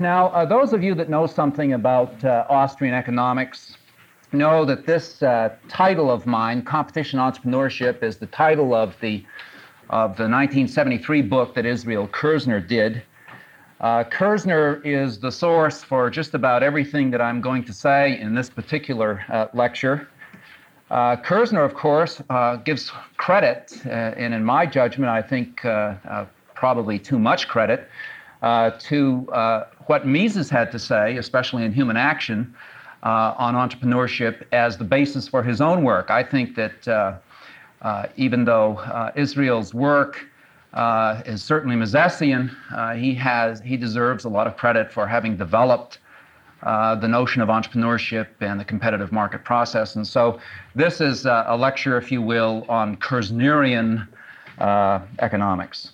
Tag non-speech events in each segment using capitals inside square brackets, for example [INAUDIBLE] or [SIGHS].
Now, uh, those of you that know something about uh, Austrian economics know that this uh, title of mine, Competition Entrepreneurship, is the title of the, of the 1973 book that Israel Kirzner did. Uh, Kirzner is the source for just about everything that I'm going to say in this particular uh, lecture. Uh, Kirzner, of course, uh, gives credit, and in my judgment, I think probably too much credit, to what Mises had to say, especially in Human Action, uh, on entrepreneurship as the basis for his own work. I think that uh, uh, even though uh, Israel's work uh, is certainly Misesian, uh, he has he deserves a lot of credit for having developed the notion of entrepreneurship and the competitive market process. And so, this is a lecture, if you will, on Kirznerian economics.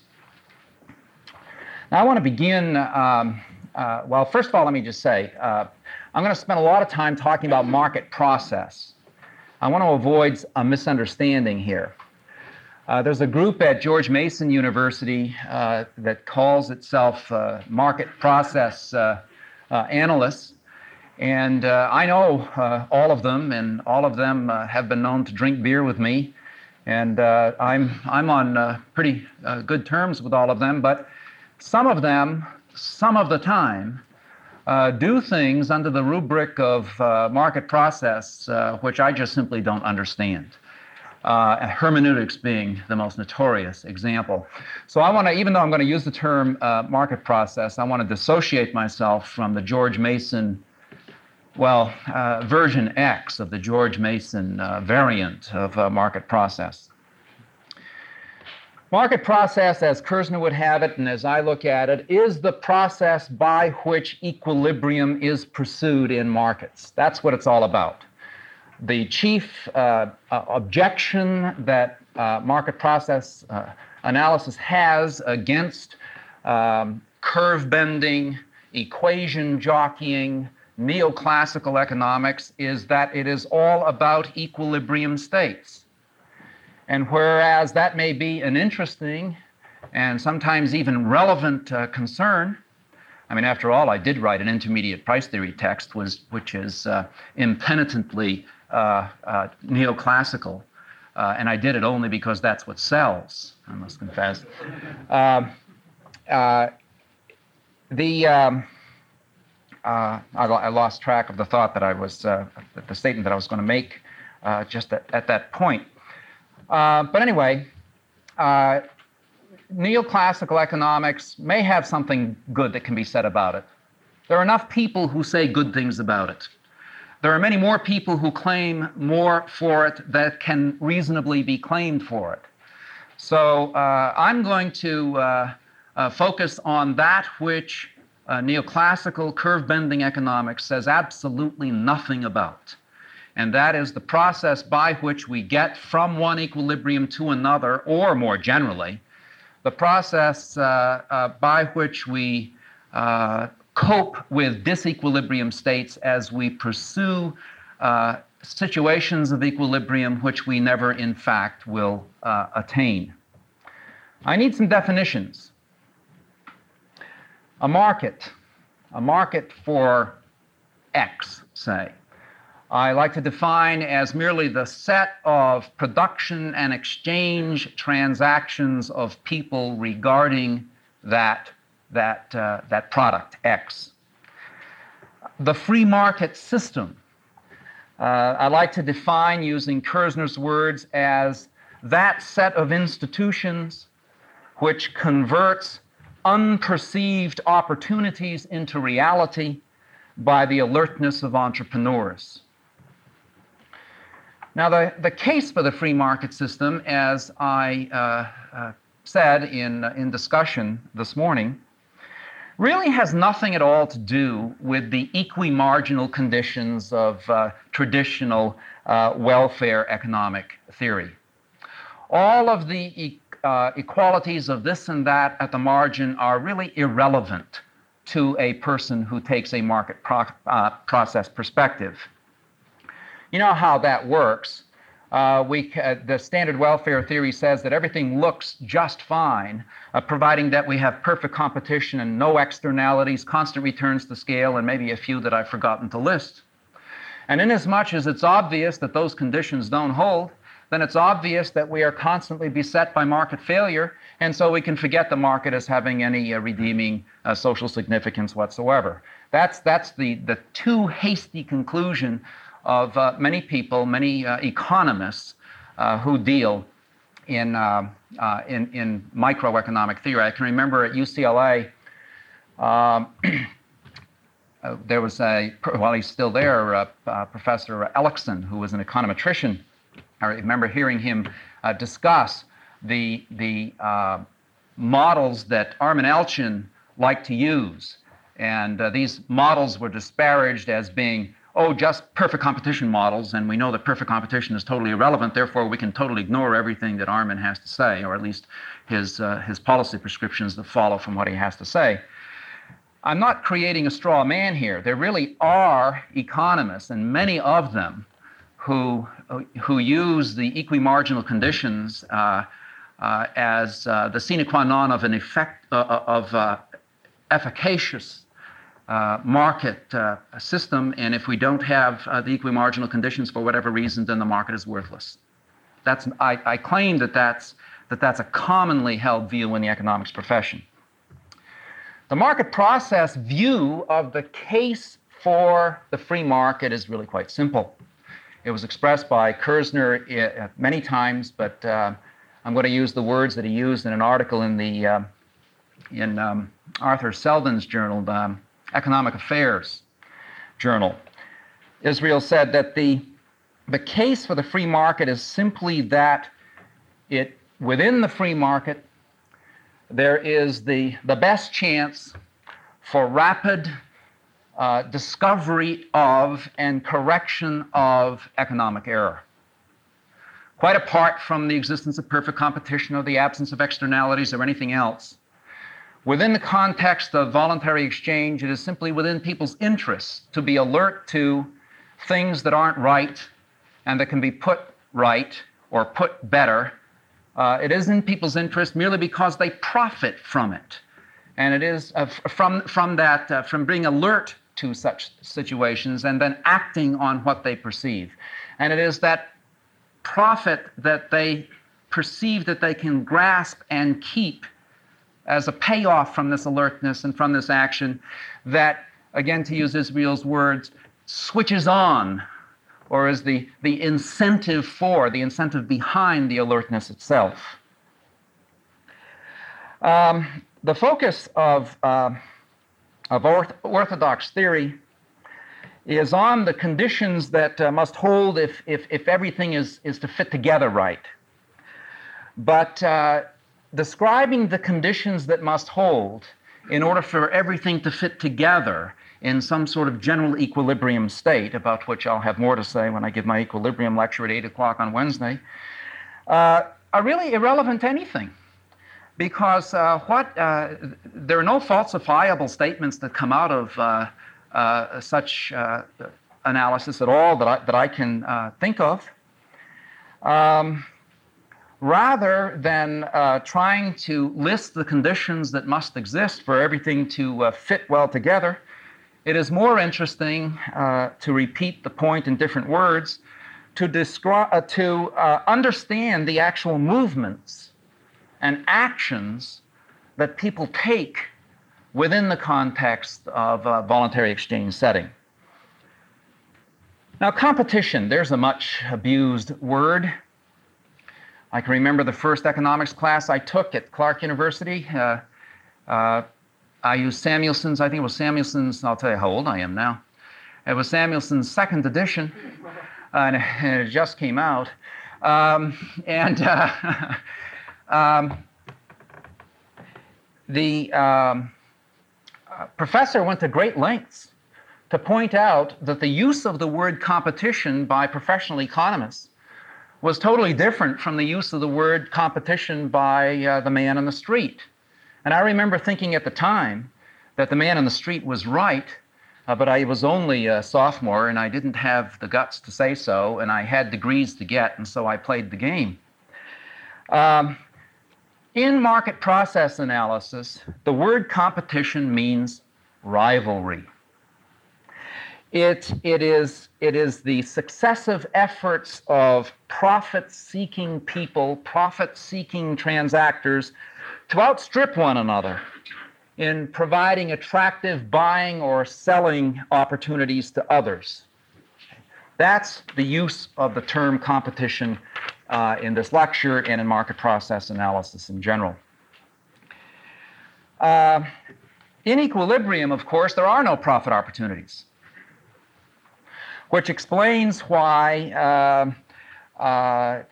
I want to begin. Um, uh, well, first of all, let me just say uh, I'm going to spend a lot of time talking about market process. I want to avoid a misunderstanding here. Uh, there's a group at George Mason University uh, that calls itself uh, market process uh, analysts. And I know all of them, and all of them have been known to drink beer with me. And I'm, I'm on pretty good terms with all of them, but some of them some of the time, uh, do things under the rubric of uh, market process, uh, which I just simply don't understand. Uh, hermeneutics being the most notorious example. So I want to, even though I'm going to use the term uh, market process, I want to dissociate myself from the George Mason, well, uh, version X of the George Mason variant of market process. Market process, as Kirzner would have it, and as I look at it, is the process by which equilibrium is pursued in markets. That's what it's all about. The chief uh, uh, objection that uh, market process uh, analysis has against um, curve bending, equation jockeying, neoclassical economics is that it is all about equilibrium states. And whereas that may be an interesting and sometimes even relevant uh, concern, I mean, after all, I did write an intermediate price theory text, was, which is uh, impenitently uh, uh neoclassical, uh, and I did it only because that's what sells, I must confess. Um, uh, the um, I, I, lost track of the thought that I was, the statement that I was going to make just at, at that point. Uh, but anyway, uh, neoclassical economics may have something good that can be said about it. There are enough people who say good things about it. There are many more people who claim more for it that can reasonably be claimed for it. So uh, I'm going to uh, uh, focus on that which neoclassical curve bending economics says absolutely nothing about and that is the process by which we get from one equilibrium to another, or more generally, the process uh, uh, by which we uh, cope with disequilibrium states as we pursue uh, situations of equilibrium which we never, in fact, will uh, attain. I need some definitions. A market, a market for X, say I like to define as merely the set of production and exchange transactions of people regarding that, that, uh, that product, X. The free market system, uh, I like to define using Kirzner's words as that set of institutions which converts unperceived opportunities into reality by the alertness of entrepreneurs. Now, the, the case for the free market system, as I uh, uh, said in, uh, in discussion this morning, really has nothing at all to do with the equimarginal conditions of uh, traditional uh, welfare economic theory. All of the e- uh, equalities of this and that at the margin are really irrelevant to a person who takes a market pro- process perspective. You know how that works. uh, we, uh, the standard welfare theory says that everything looks just fine, uh, providing that we have perfect competition and no externalities, constant returns to scale, and maybe a few that I've forgotten to list. And inasmuch as it's obvious that those conditions don't hold, then it's obvious that we are constantly beset by market failure, and so we can forget the market as having any uh, redeeming uh, social significance whatsoever. That's, that's the, the too hasty conclusion of uh, many people, many uh, economists uh, who deal in, uh, in, in microeconomic theory. I can remember at UCLA, um, [CLEARS THROAT] there was a, while he's still there, Professor Ellickson, who was an econometrician I remember hearing him uh, discuss the, the uh, models that Armen Alchian liked to use. And uh, these models were disparaged as being, oh, just perfect competition models, and we know that perfect competition is totally irrelevant, therefore we can totally ignore everything that Armen has to say, or at least his, uh, his policy prescriptions that follow from what he has to say. I'm not creating a straw man here. There really are economists, and many of them, who, who use the equimarginal conditions uh, uh, as uh, the sine qua non of an effect uh, uh, of uh, market system. And if we don't have the equimarginal conditions for whatever reason, then the market is worthless. That's, I, I claim that that's, that that's a commonly held view in the economics profession. The market process view of the case for the free market is really quite simple. It was expressed by Kirzner uh, many times, but uh, I'm going to use the words that he used in an article in the uh, in um, Arthur Seldon's journal, um, Economic Affairs Journal. Israel said that the the case for the free market is simply that it within the free market there is the the best chance for rapid uh, discovery of and correction of economic error. Quite apart from the existence of perfect competition or the absence of externalities or anything else, within the context of voluntary exchange, it is simply within people's interests to be alert to things that aren't right and that can be put right or put better. Uh, it is in people's interest merely because they profit from it. And it is uh, from, from that, uh, from being alert to such situations and then acting on what they perceive. And it is that profit that they perceive that they can grasp and keep as a payoff from this alertness and from this action that, again, to use Israel's words, switches on or is the, the incentive for, the incentive behind the alertness itself. Um, the focus of uh, of orthodox theory is on the conditions that uh, must hold if, if, if everything is, is to fit together right. But uh, describing the conditions that must hold in order for everything to fit together in some sort of general equilibrium state, about which I'll have more to say when I give my equilibrium lecture at 8 o'clock on Wednesday, uh, are really irrelevant to anything because uh, what uh, there are no falsifiable statements that come out of uh, uh such uh, analysis at all that I, that I can think of. Um, rather than uh, trying to list the conditions that must exist for everything to uh, fit well together, it is more interesting uh, to repeat the point in different words to, describe, to understand the actual movements and actions that people take within the context of a voluntary exchange setting. Now, competition, there's a much abused word. I can remember the first economics class I took at Clark University. Uh, uh, I used Samuelson's, I think it was Samuelson's, I'll tell you how old I am now. It was Samuelson's second edition, [LAUGHS] and it just came out. Um, and uh, [LAUGHS] Um, the um, uh, professor went to great lengths to point out that the use of the word competition by professional economists was totally different from the use of the word competition by uh, the man on the street. And I remember thinking at the time that the man on the street was right uh, but I was only a sophomore and I didn't have the guts to say so, and I had degrees to get, and so I played the game. Um, in market process analysis, the word competition means rivalry. It, it, is, it is the successive efforts of profit seeking people, profit seeking transactors to outstrip one another in providing attractive buying or selling opportunities to others. That's the use of the term competition uh, in this lecture and in market process analysis in general. Uh, in equilibrium, of course, there are no profit opportunities, which explains why uh, uh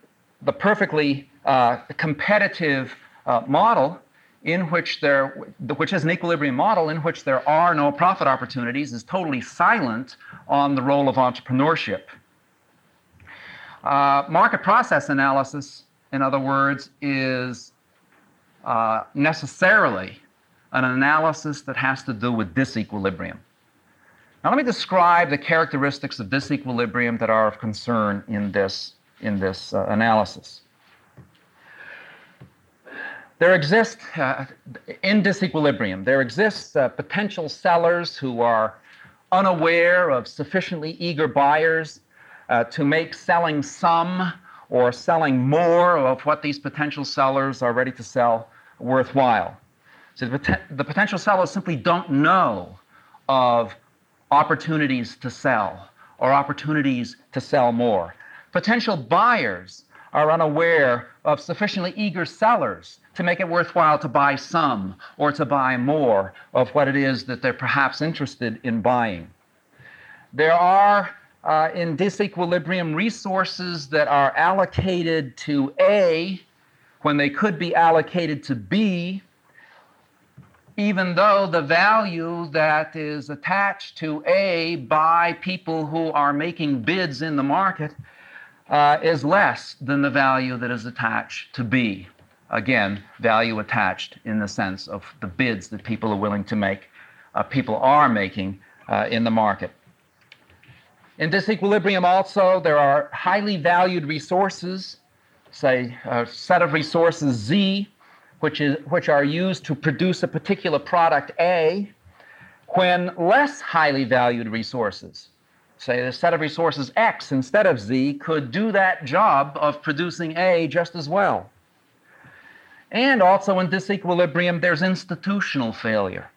the perfectly uh, competitive uh, model in which there, which is an equilibrium model in which there are no profit opportunities, is totally silent on the role of entrepreneurship. Uh, market process analysis, in other words, is necessarily an analysis that has to do with disequilibrium. Now, let me describe the characteristics of disequilibrium that are of concern in this, in this uh, analysis. There exists, uh, in disequilibrium, there exists uh, potential sellers who are unaware of sufficiently eager buyers uh, to make selling some or selling more of what these potential sellers are ready to sell worthwhile. So the, the potential sellers simply don't know of opportunities to sell or opportunities to sell more. Potential buyers are unaware of sufficiently eager sellers to make it worthwhile to buy some or to buy more of what it is that they're perhaps interested in buying. There are uh, in disequilibrium resources that are allocated to A when they could be allocated to B, even though the value that is attached to A by people who are making bids in the market uh, is less than the value that is attached to B again, value attached in the sense of the bids that people are willing to make, uh, people are making uh, in the market. In disequilibrium, also, there are highly valued resources, say a set of resources Z, which, is, which are used to produce a particular product A, when less highly valued resources, say a set of resources X instead of Z, could do that job of producing A just as well. And also in disequilibrium, there's institutional failure.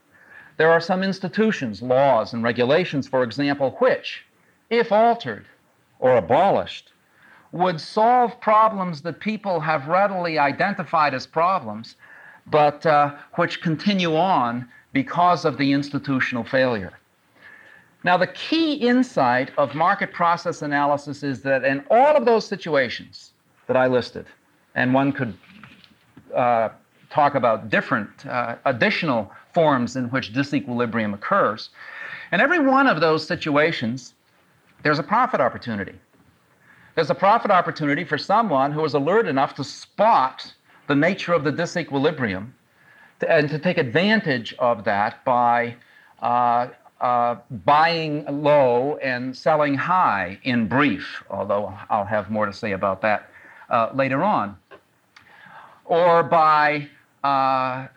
There are some institutions, laws, and regulations, for example, which, if altered or abolished, would solve problems that people have readily identified as problems, but uh, which continue on because of the institutional failure. Now, the key insight of market process analysis is that in all of those situations that I listed, and one could uh, talk about different uh, additional forms in which disequilibrium occurs. In every one of those situations, there's a profit opportunity. There's a profit opportunity for someone who is alert enough to spot the nature of the disequilibrium and to take advantage of that by uh, uh, buying low and selling high in brief, although I'll have more to say about that uh, later on. Or by uh,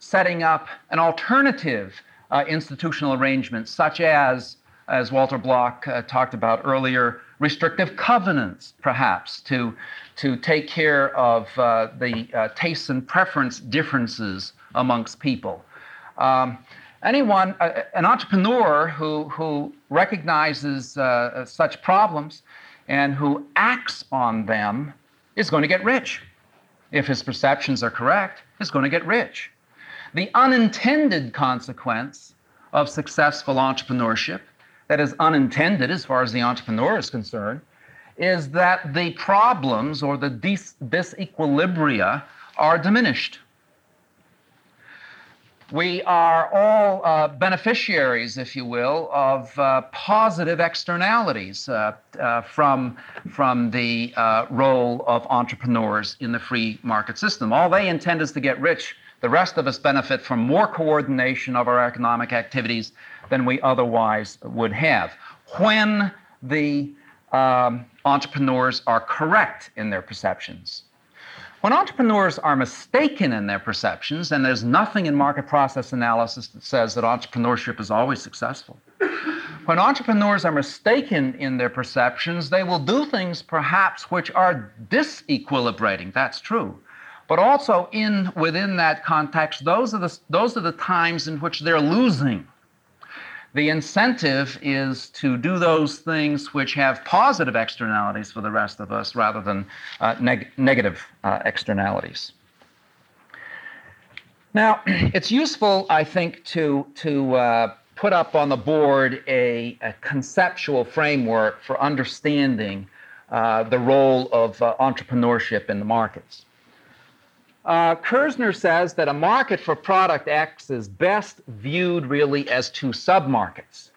setting up an alternative uh, institutional arrangement, such as, as Walter Block uh, talked about earlier, restrictive covenants, perhaps, to, to take care of uh, the uh, tastes and preference differences amongst people. Um, anyone, uh, an entrepreneur who, who recognizes such problems and who acts on them is going to get rich if his perceptions are correct, is going to get rich. The unintended consequence of successful entrepreneurship, that is unintended as far as the entrepreneur is concerned, is that the problems or the dis- disequilibria are diminished we are all uh, beneficiaries, if you will, of uh, positive externalities uh, uh from, from the uh, role of entrepreneurs in the free market system. All they intend is to get rich. The rest of us benefit from more coordination of our economic activities than we otherwise would have when the um, entrepreneurs are correct in their perceptions. When entrepreneurs are mistaken in their perceptions, and there's nothing in market process analysis that says that entrepreneurship is always successful. When entrepreneurs are mistaken in their perceptions, they will do things perhaps which are disequilibrating. That's true. But also in within that context, those are the those are the times in which they're losing the incentive is to do those things which have positive externalities for the rest of us rather than uh, neg- negative uh, externalities. Now, [CLEARS THROAT] it's useful, I think, to, to uh, put up on the board a, a conceptual framework for understanding uh, the role of uh, entrepreneurship in the markets. Uh, Kirzner says that a market for product X is best viewed really as two submarkets.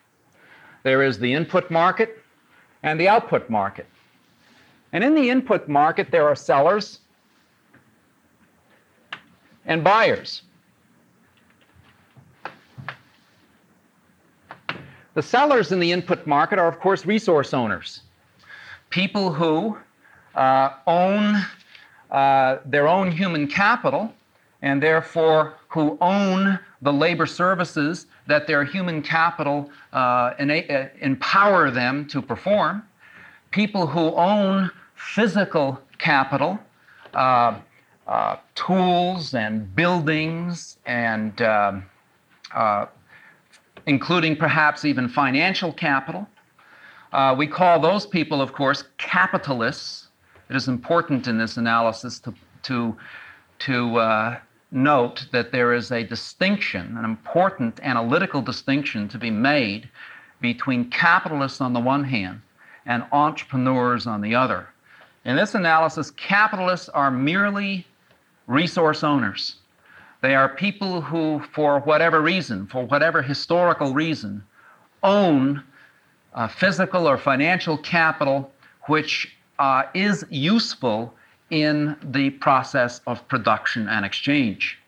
There is the input market and the output market. And in the input market, there are sellers and buyers. The sellers in the input market are, of course, resource owners, people who uh, own uh, their own human capital and therefore who own the labor services that their human capital uh, uh, empower them to perform, people who own physical capital, uh, uh tools and buildings, and uh, including perhaps even financial capital. we call those people, of course, capitalists it is important in this analysis to, to, to uh, note that there is a distinction, an important analytical distinction to be made between capitalists on the one hand and entrepreneurs on the other. In this analysis, capitalists are merely resource owners. They are people who, for whatever reason, for whatever historical reason, own uh, physical or financial capital which uh, is useful in the process of production and exchange.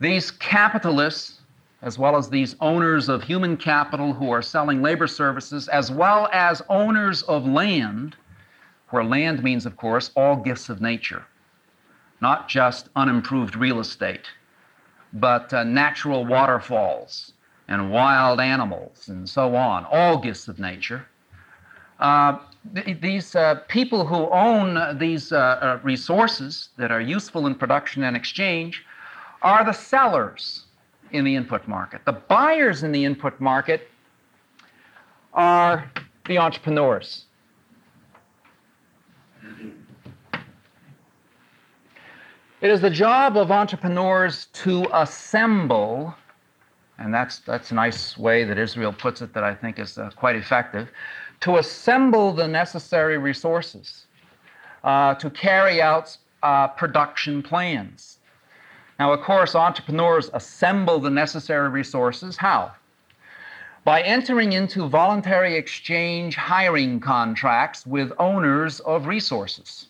These capitalists, as well as these owners of human capital who are selling labor services, as well as owners of land, where land means, of course, all gifts of nature, not just unimproved real estate, but uh, natural waterfalls and wild animals and so on, all gifts of nature. Uh, these uh, people who own these uh, uh, resources that are useful in production and exchange are the sellers in the input market. The buyers in the input market are the entrepreneurs. It is the job of entrepreneurs to assemble, and that's, that's a nice way that Israel puts it that I think is uh, quite effective to assemble the necessary resources uh, to carry out uh, production plans. Now, of course, entrepreneurs assemble the necessary resources. How? By entering into voluntary exchange hiring contracts with owners of resources.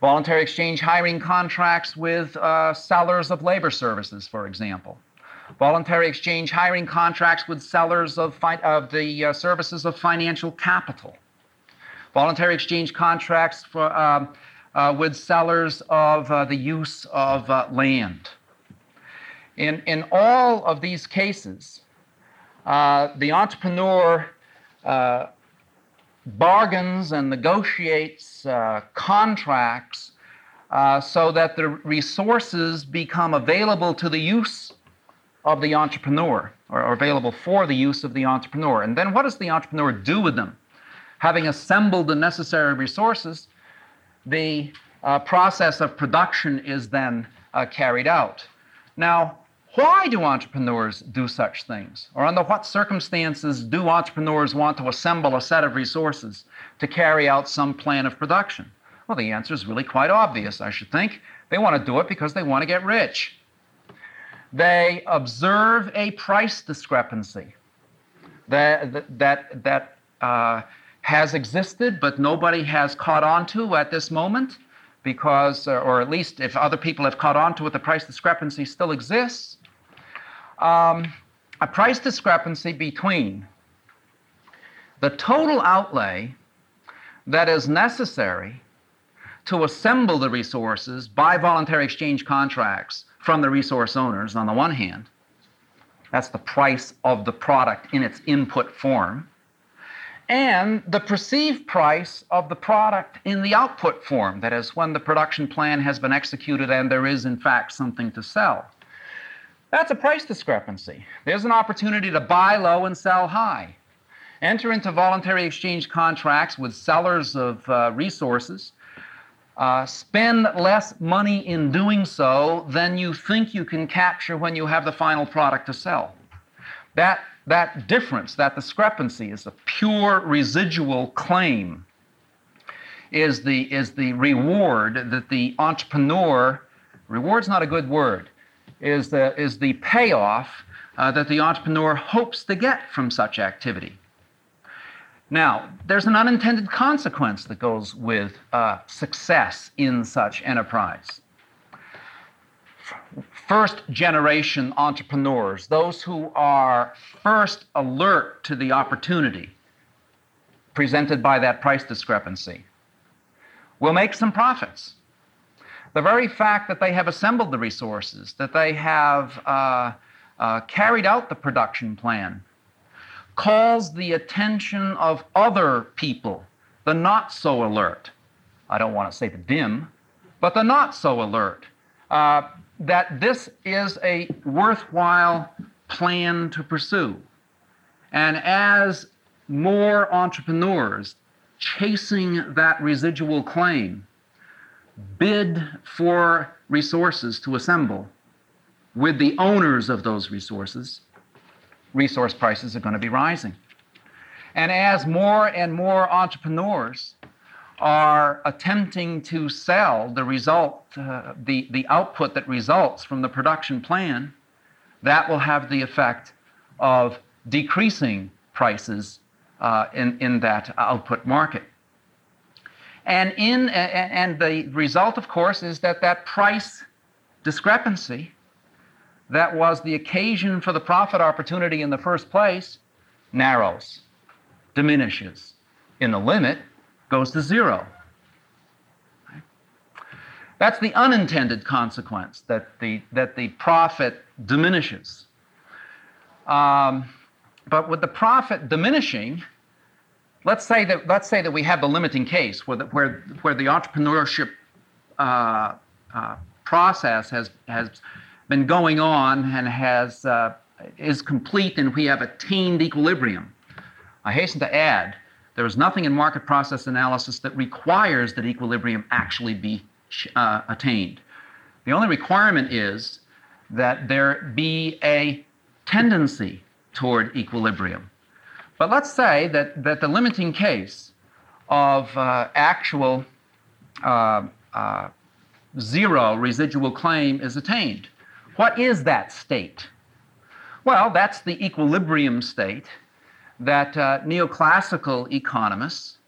Voluntary exchange hiring contracts with uh, sellers of labor services, for example voluntary exchange hiring contracts with sellers of, fi- of the uh, services of financial capital, voluntary exchange contracts for, um, uh, with sellers of uh, the use of uh, land. In, in all of these cases, uh, the entrepreneur uh, bargains and negotiates contracts so that the resources become available to the use of the entrepreneur or, available for the use of the entrepreneur. And then what does the entrepreneur do with them? Having assembled the necessary resources, the uh, process of production is then uh, carried out. Now, why do entrepreneurs do such things? Or under what circumstances do entrepreneurs want to assemble a set of resources to carry out some plan of production? Well, the answer is really quite obvious, I should think. They want to do it because they want to get rich. They observe a price discrepancy that, that, that uh, has existed, but nobody has caught on to at this moment because, uh, or at least if other people have caught on to it, the price discrepancy still exists. Um, a price discrepancy between the total outlay that is necessary to assemble the resources by voluntary exchange contracts from the resource owners on the one hand. That's the price of the product in its input form. And the perceived price of the product in the output form, that is, when the production plan has been executed and there is, in fact, something to sell. That's a price discrepancy. There's an opportunity to buy low and sell high. Enter into voluntary exchange contracts with sellers of uh, resources uh, spend less money in doing so than you think you can capture when you have the final product to sell. That, that difference, that discrepancy, is a pure residual claim, is the, is the reward that the entrepreneur, reward's not a good word, is the, is the payoff uh, that the entrepreneur hopes to get from such activity. Now, there's an unintended consequence that goes with uh, success in such enterprise. First generation entrepreneurs, those who are first alert to the opportunity presented by that price discrepancy, will make some profits. The very fact that they have assembled the resources, that they have uh, uh, carried out the production plan, calls the attention of other people, the not so alert. I don't want to say the dim, but the not so alert, uh, that this is a worthwhile plan to pursue. And as more entrepreneurs chasing that residual claim bid for resources to assemble with the owners of those resources, resource prices are going to be rising. And as more and more entrepreneurs are attempting to sell the result, uh, the, the output that results from the production plan, that will have the effect of decreasing prices uh, in, in that output market. And, in, and the result, of course, is that that price discrepancy that was the occasion for the profit opportunity in the first place narrows, diminishes. In the limit, goes to zero. That's the unintended consequence, that the, that the profit diminishes. Um, but with the profit diminishing, let's say that, let's say that we have the limiting case where the, where, where the entrepreneurship uh, uh, process has, has been going on and has, uh, is complete and we have attained equilibrium. I hasten to add, there is nothing in market process analysis that requires that equilibrium actually be uh, attained. The only requirement is that there be a tendency toward equilibrium. But let's say that, that the limiting case of uh, actual uh, uh zero residual claim is attained. What is that state? Well, that's the equilibrium state that uh, neoclassical economists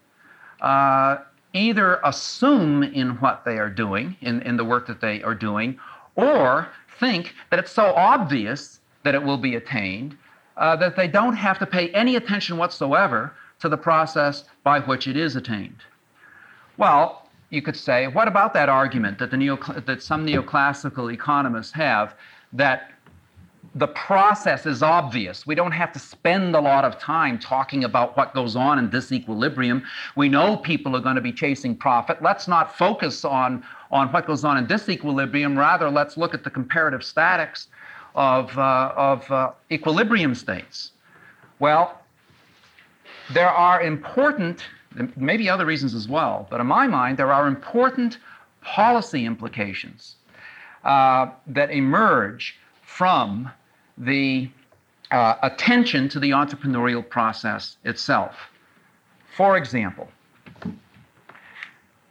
uh, either assume in what they are doing, in, in the work that they are doing, or think that it's so obvious that it will be attained uh, that they don't have to pay any attention whatsoever to the process by which it is attained. Well, you could say, what about that argument that, the neo, that some neoclassical economists have that the process is obvious. We don't have to spend a lot of time talking about what goes on in disequilibrium. We know people are going to be chasing profit. Let's not focus on, on what goes on in disequilibrium. Rather, let's look at the comparative statics of, uh, of uh, equilibrium states. Well, there are important maybe other reasons as well, but in my mind, there are important policy implications uh, that emerge from the uh, attention to the entrepreneurial process itself. For example,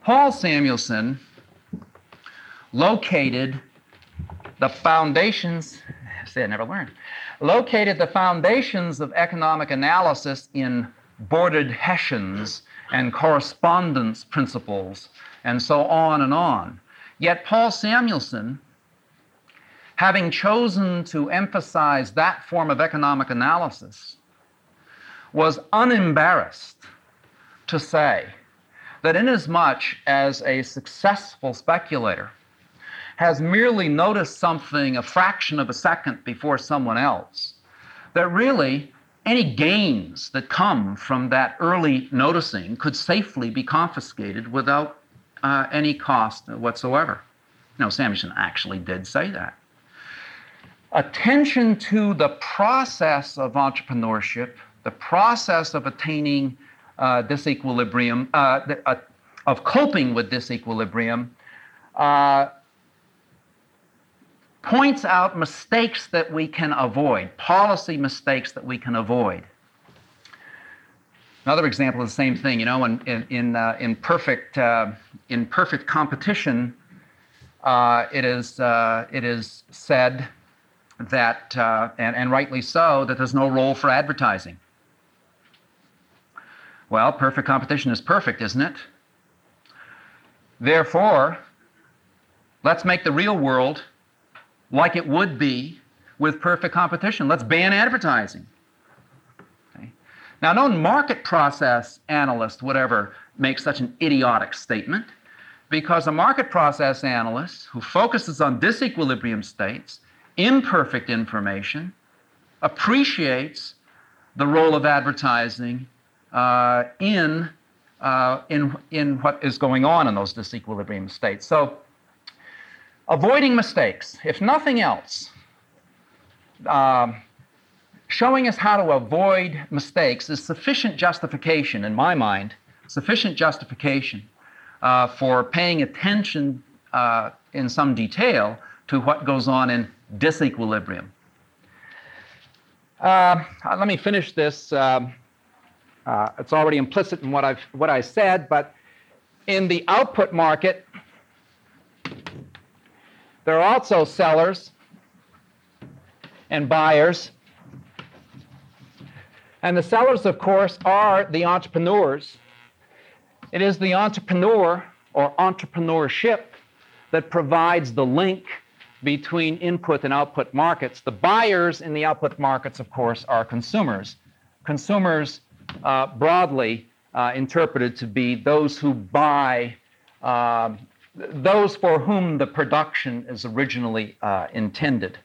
Paul Samuelson located the foundations, say I never learned, located the foundations of economic analysis in Bordered Hessians and correspondence principles and so on and on. Yet Paul Samuelson having chosen to emphasize that form of economic analysis, was unembarrassed to say that inasmuch as a successful speculator has merely noticed something a fraction of a second before someone else, that really any gains that come from that early noticing could safely be confiscated without uh, any cost whatsoever. No, Samuelson actually did say that. Attention to the process of entrepreneurship, the process of attaining uh, disequilibrium, uh, uh, of coping with disequilibrium, uh, points out mistakes that we can avoid, policy mistakes that we can avoid. Another example of the same thing, you know, in, in, in, uh, in perfect, uh, in perfect competition, uh, it, is, uh, it is said that, uh, and, and rightly so, that there's no role for advertising. Well, perfect competition is perfect, isn't it? Therefore, let's make the real world like it would be with perfect competition. Let's ban advertising. Okay. Now, no market process analyst would ever make such an idiotic statement because a market process analyst who focuses on disequilibrium states, imperfect information, appreciates the role of advertising uh, in, uh, in, in what is going on in those disequilibrium states. So, avoiding mistakes, if nothing else, uh, showing us how to avoid mistakes is sufficient justification, in my mind, sufficient justification uh, for paying attention uh, in some detail to what goes on in disequilibrium. Uh, let me finish this. Um, uh, it's already implicit in what I've what I said, but in the output market, there are also sellers and buyers. And the sellers, of course, are the entrepreneurs. It is the entrepreneur or entrepreneurship that provides the link between input and output markets. The buyers in the output markets, of course, are consumers. Consumers, uh, broadly uh, interpreted to be those who buy um, those for whom the production is originally uh, intended.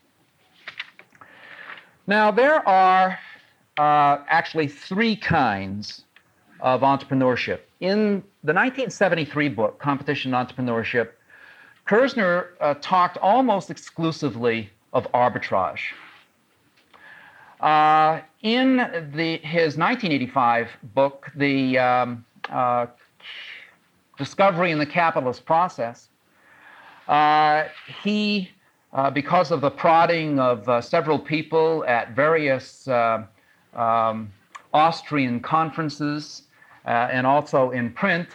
Now, there are uh, actually three kinds of entrepreneurship. In the 1973 book, Competition and Entrepreneurship, Kirzner uh, talked almost exclusively of arbitrage. Uh, in the, his 1985 book, the um, uh, discovery and the capitalist process, uh, he, uh, because of the prodding of uh, several people at various uh, um, Austrian conferences uh, and also in print,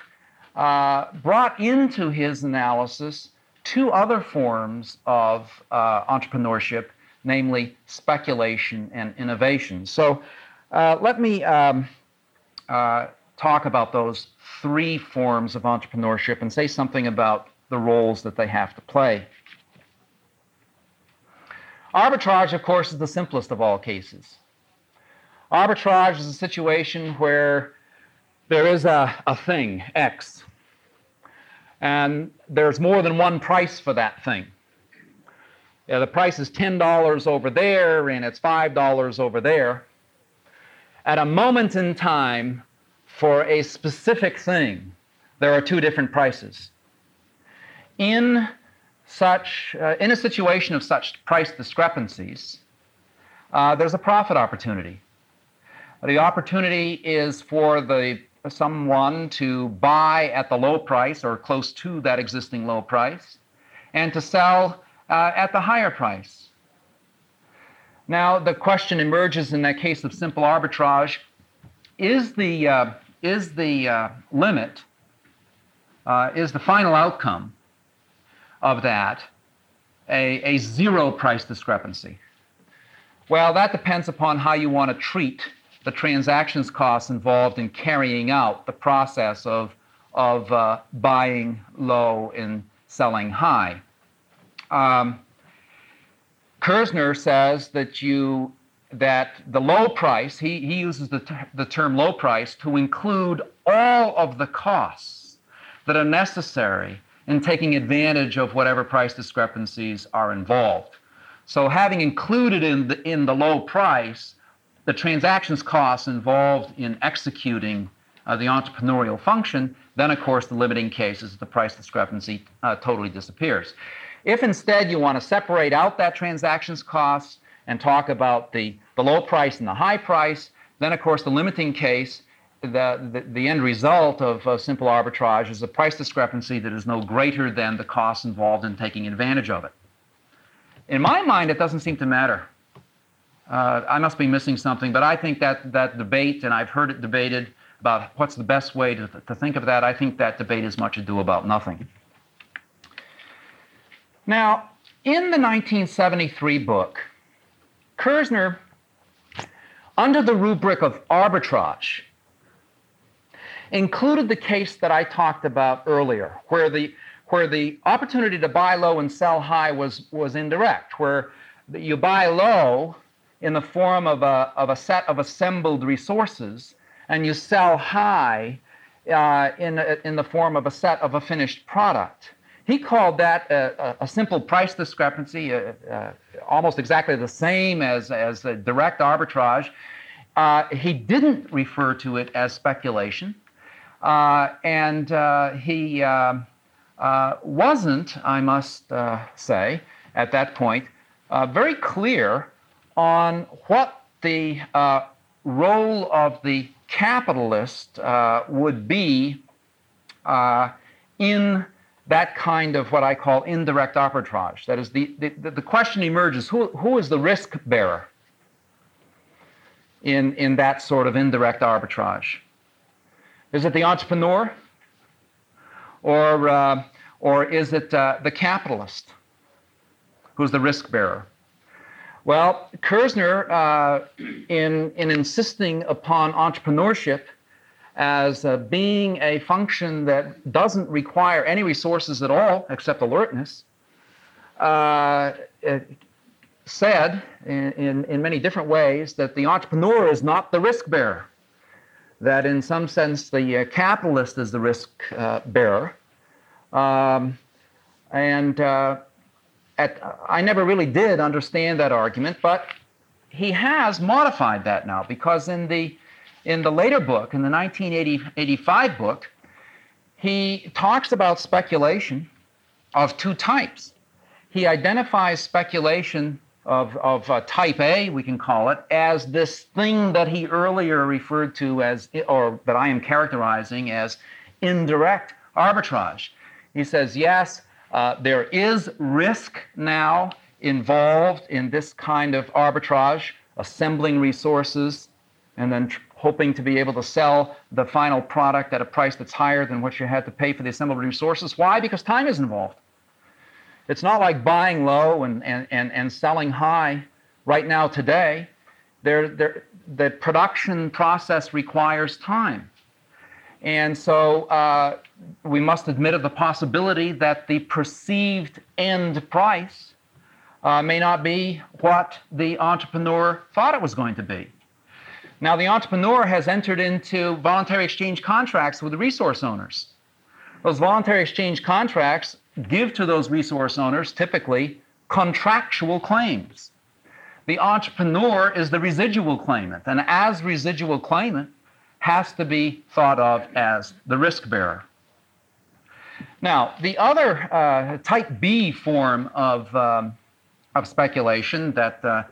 uh, brought into his analysis two other forms of entrepreneurship, namely speculation and innovation. So let me um, talk about those three forms of entrepreneurship and say something about the roles that they have to play. Arbitrage, of course, is the simplest of all cases. Arbitrage is a situation where there is a, a thing, X, and there's more than one price for that thing. Yeah, the price is $10 over there and it's $5 over there. At a moment in time, for a specific thing, there are two different prices. In such, uh, in a situation of such price discrepancies, uh, there's a profit opportunity. The opportunity is for the someone to buy at the low price or close to that existing low price, and to sell uh, at the higher price. Now, the question emerges in that case of simple arbitrage: Is the uh, is the uh, limit, uh, is the final outcome of that a, a zero price discrepancy? Well, that depends upon how you want to treat the transactions costs involved in carrying out the process of, of uh, buying low and selling high. Um, Kirzner says that you that the low price, he, he uses the, ter- the term low price to include all of the costs that are necessary in taking advantage of whatever price discrepancies are involved. So having included in the, in the low price the transactions costs involved in executing uh, the entrepreneurial function, then of course the limiting case is the price discrepancy uh, totally disappears. If instead you want to separate out that transactions costs and talk about the, the low price and the high price, then of course the limiting case, the, the, the end result of uh, simple arbitrage is a price discrepancy that is no greater than the costs involved in taking advantage of it. In my mind, it doesn't seem to matter. Uh, I must be missing something, but I think that that debate, and I've heard it debated about what's the best way to, to think of that, I think that debate is much ado about nothing. Now, in the 1973 book, Kirzner, under the rubric of arbitrage, included the case that I talked about earlier, where the, where the opportunity to buy low and sell high was, was indirect, where you buy low in the form of a, of a set of assembled resources, and you sell high uh, in, in the form of a set of a finished product. He called that a, a, simple price discrepancy, uh, uh, almost exactly the same as, as direct arbitrage. Uh, he didn't refer to it as speculation, uh, and uh, he um, wasn't, I must say, at that point, very clear on what the role of the capitalist would be in that kind of what I call indirect arbitrage. That is, the, the, the question emerges who, who is the risk bearer in, in that sort of indirect arbitrage? Is it the entrepreneur? Or, uh, or is it uh, the capitalist who's the risk bearer? Well, Kirzner, uh, in, in insisting upon entrepreneurship, as uh, being a function that doesn't require any resources at all except alertness, uh, said in, in, in, many different ways that the entrepreneur is not the risk bearer, that in some sense the uh, capitalist is the risk uh, bearer. Um, and uh, at, I never really did understand that argument, but he has modified that now because in the in the later book, in the 1985 book, he talks about speculation of two types. He identifies speculation of, of uh, type A, we can call it, as this thing that he earlier referred to as, or that I am characterizing as indirect arbitrage. He says, yes, uh, there is risk now involved in this kind of arbitrage, assembling resources and then hoping to be able to sell the final product at a price that's higher than what you had to pay for the assembled resources. Why? Because time is involved. It's not like buying low and, and, and, and selling high right now today. There, there, the production process requires time. And so uh, we must admit of the possibility that the perceived end price uh, may not be what the entrepreneur thought it was going to be. Now, the entrepreneur has entered into voluntary exchange contracts with resource owners. Those voluntary exchange contracts give to those resource owners typically contractual claims. The entrepreneur is the residual claimant, and as residual claimant, has to be thought of as the risk bearer. Now, the other uh, type B form of, um, of speculation that, uh,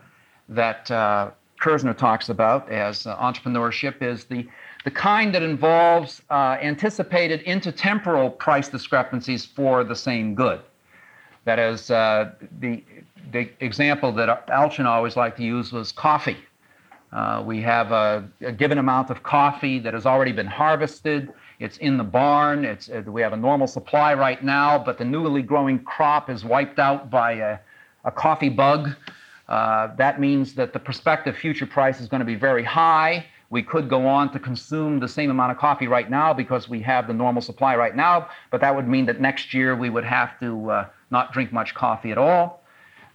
that uh, Kirzner talks about as uh, entrepreneurship is the, the kind that involves uh, anticipated intertemporal price discrepancies for the same good. That is, uh, the, the example that Alchian always liked to use was coffee. Uh, we have a, a, given amount of coffee that has already been harvested. It's in the barn. It's, uh, we have a normal supply right now, but the newly growing crop is wiped out by a, a coffee bug. Uh, that means that the prospective future price is going to be very high. We could go on to consume the same amount of coffee right now because we have the normal supply right now, but that would mean that next year we would have to uh, not drink much coffee at all.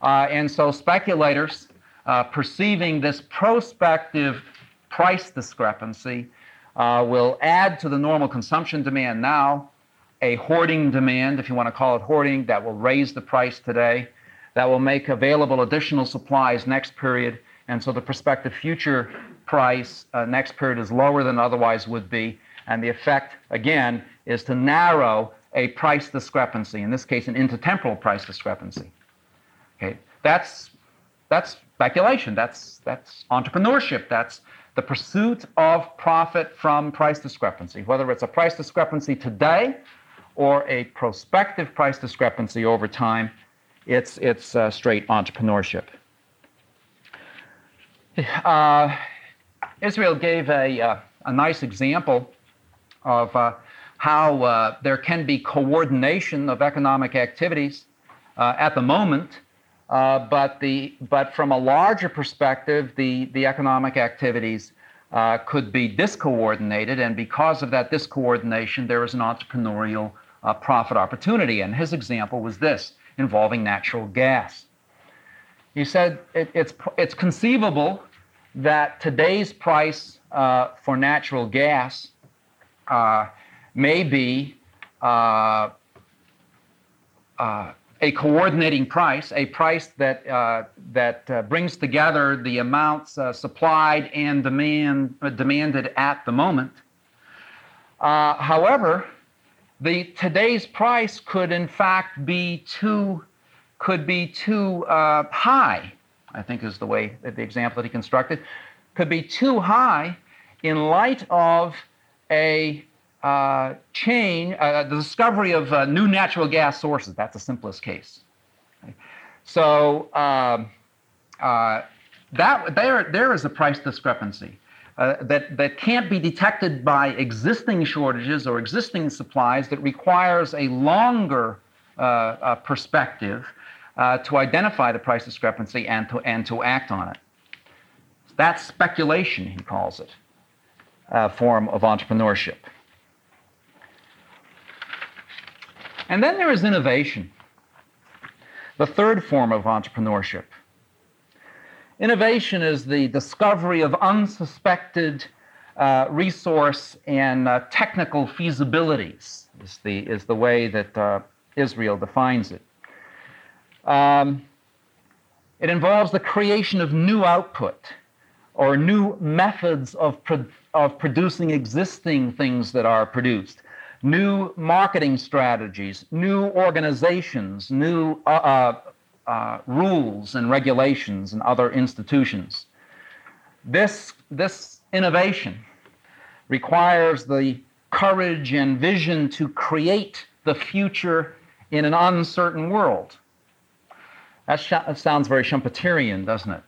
Uh, and so speculators, uh, perceiving this prospective price discrepancy, uh, will add to the normal consumption demand now a hoarding demand, if you want to call it hoarding, that will raise the price today, that will make available additional supplies next period, and so the prospective future price uh, next period is lower than otherwise would be, and the effect, again, is to narrow a price discrepancy, in this case, an intertemporal price discrepancy. Okay, that's, that's speculation, that's, that's entrepreneurship, that's the pursuit of profit from price discrepancy, whether it's a price discrepancy today or a prospective price discrepancy over time, it's, it's uh, straight entrepreneurship. Uh, Israel gave a, uh, a nice example of uh, how uh, there can be coordination of economic activities at the moment, but, the, but from a larger perspective, the, the economic activities uh, could be discoordinated, and because of that discoordination, there is an entrepreneurial uh, profit opportunity. And his example was this involving natural gas. He said it, it's, it's conceivable that today's price uh, for natural gas uh, may be uh, uh, a coordinating price, a price that, uh, that uh, brings together the amounts uh, supplied and demand, demanded at the moment. however, the, today's price could in fact be too, could be too high, I think is the way, that the example that he constructed, could be too high in light of a uh, chain, uh, the discovery of uh, new natural gas sources. That's the simplest case. Okay. So um, uh, that there, there is a price discrepancy. Uh, that, that can't be detected by existing shortages or existing supplies that requires a longer uh, perspective to identify the price discrepancy and to, and to act on it. That's speculation, he calls it, a form of entrepreneurship. And then there is innovation, the third form of entrepreneurship. Innovation is the discovery of unsuspected uh, resource and uh, technical feasibilities, is the, is the way that uh, Israel defines it. Um, it involves the creation of new output or new methods of, pro- of producing existing things that are produced new marketing strategies, new organizations, new uh, rules and regulations and other institutions. This, this innovation requires the courage and vision to create the future in an uncertain world. That, sh- that sounds very Schumpeterian, doesn't it?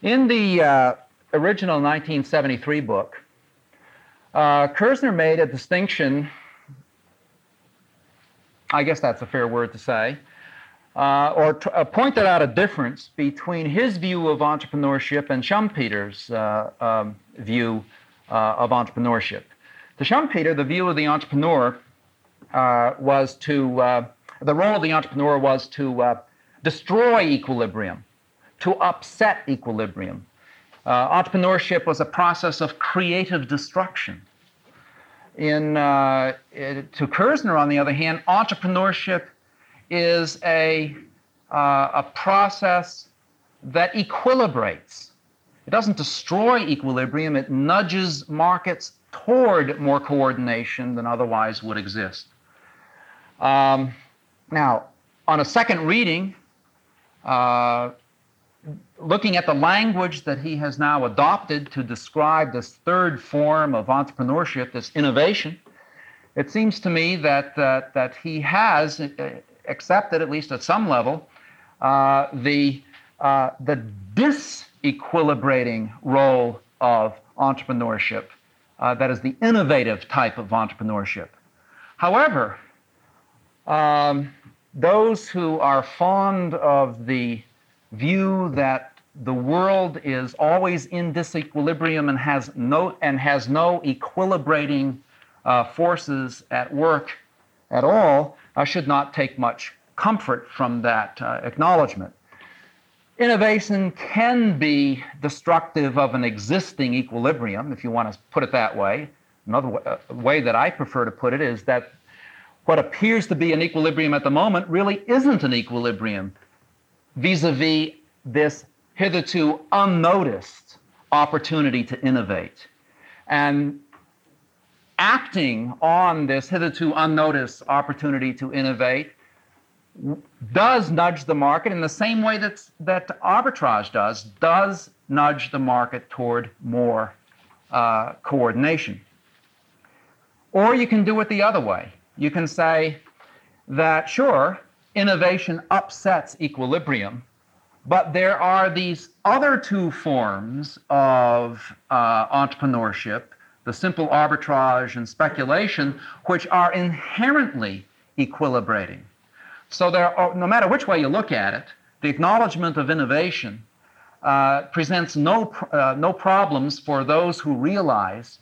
In the uh, original 1973 book, uh, Kirzner made a distinction, I guess that's a fair word to say, uh, or t- uh, pointed out a difference between his view of entrepreneurship and Schumpeter's uh, um, view uh, of entrepreneurship. To Schumpeter, the view of the entrepreneur uh, was to, the role of the entrepreneur was to destroy equilibrium, to upset equilibrium, entrepreneurship was a process of creative destruction. In, uh, to Kirzner, on the other hand, entrepreneurship is a, uh, a process that equilibrates. It doesn't destroy equilibrium, it nudges markets toward more coordination than otherwise would exist. Um, now, on a second reading, uh, looking at the language that he has now adopted to describe this third form of entrepreneurship, this innovation, it seems to me that, uh, that he has uh, accepted, at least at some level, uh, the, uh, the disequilibrating role of entrepreneurship, uh, that is the innovative type of entrepreneurship. However, um, those who are fond of the view that the world is always in disequilibrium and has no and has no equilibrating uh, forces at work at all uh, should not take much comfort from that uh, acknowledgement. Innovation can be destructive of an existing equilibrium, if you want to put it that way. Another way, uh, way that I prefer to put it is that what appears to be an equilibrium at the moment really isn't an equilibrium vis a vis this hitherto unnoticed opportunity to innovate. And acting on this hitherto unnoticed opportunity to innovate does nudge the market in the same way that, that arbitrage does, does nudge the market toward more uh, coordination. Or you can do it the other way. You can say that, sure, innovation upsets equilibrium, but there are these other two forms of uh, entrepreneurship, the simple arbitrage and speculation, which are inherently equilibrating. So there are, no matter which way you look at it, the acknowledgement of innovation uh, presents no, uh, no problems for those who realize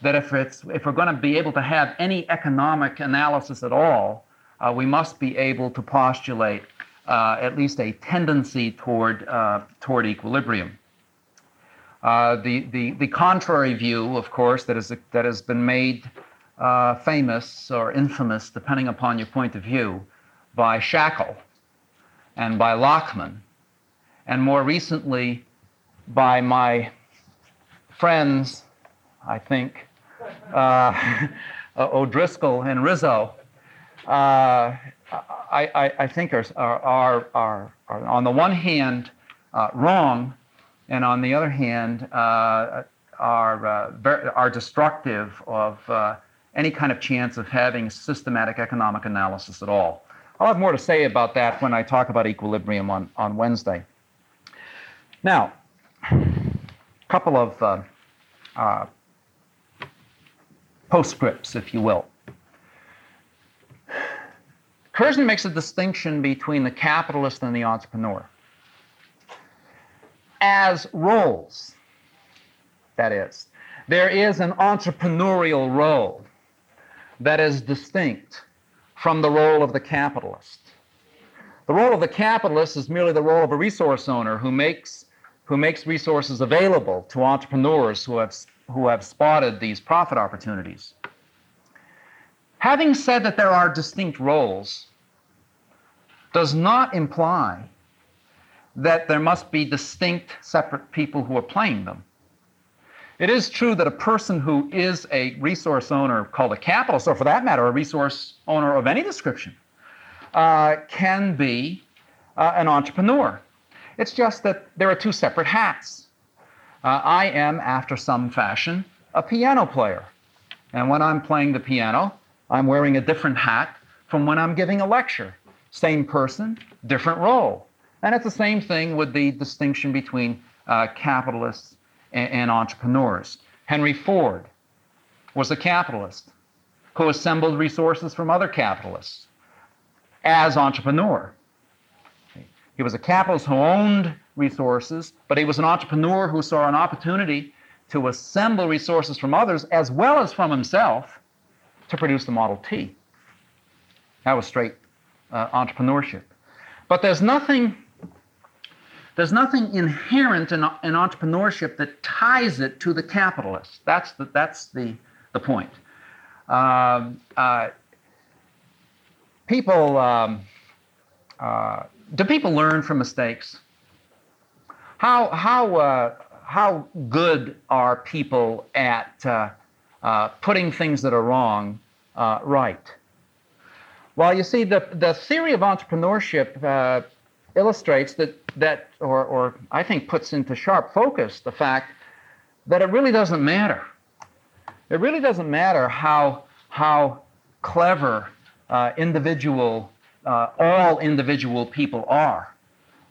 that if, it's, if we're going to be able to have any economic analysis at all, uh, we must be able to postulate uh, at least a tendency toward, uh, toward equilibrium. Uh, the, the, the contrary view, of course, that, is, that has been made uh, famous or infamous, depending upon your point of view, by Shackle and by Lachmann, and more recently by my friends, I think, uh, [LAUGHS] O'Driscoll and Rizzo, uh, I, I, I, think are, are, are, are, on the one hand uh, wrong, and on the other hand uh, are, uh, very, are destructive of uh, any kind of chance of having systematic economic analysis at all. I'll have more to say about that when I talk about equilibrium on, on Wednesday. Now, a couple of uh, uh, postscripts, if you will. Kirzner makes a distinction between the capitalist and the entrepreneur. As roles, that is, there is an entrepreneurial role that is distinct from the role of the capitalist. The role of the capitalist is merely the role of a resource owner who makes, who makes resources available to entrepreneurs who have, who have spotted these profit opportunities. Having said that there are distinct roles, does not imply that there must be distinct, separate people who are playing them. It is true that a person who is a resource owner called a capitalist, or for that matter, a resource owner of any description, uh, can be uh, an entrepreneur. It's just that there are two separate hats. Uh, I am, after some fashion, a piano player. And when I'm playing the piano, I'm wearing a different hat from when I'm giving a lecture. Same person, different role. And it's the same thing with the distinction between uh, capitalists and, and entrepreneurs. Henry Ford was a capitalist who assembled resources from other capitalists as entrepreneur. He was a capitalist who owned resources, but he was an entrepreneur who saw an opportunity to assemble resources from others as well as from himself to produce the Model T. That was straight uh, entrepreneurship. But there's nothing there's nothing inherent in, in entrepreneurship that ties it to the capitalist. That's the, that's the, the point. Um, uh, people, um, uh, do people learn from mistakes? How, how, uh, how good are people at uh, uh, putting things that are wrong right? Well, you see, the, the theory of entrepreneurship illustrates that, that or, or I think puts into sharp focus the fact that it really doesn't matter. It really doesn't matter how, how clever uh, individual, uh, all individual people are.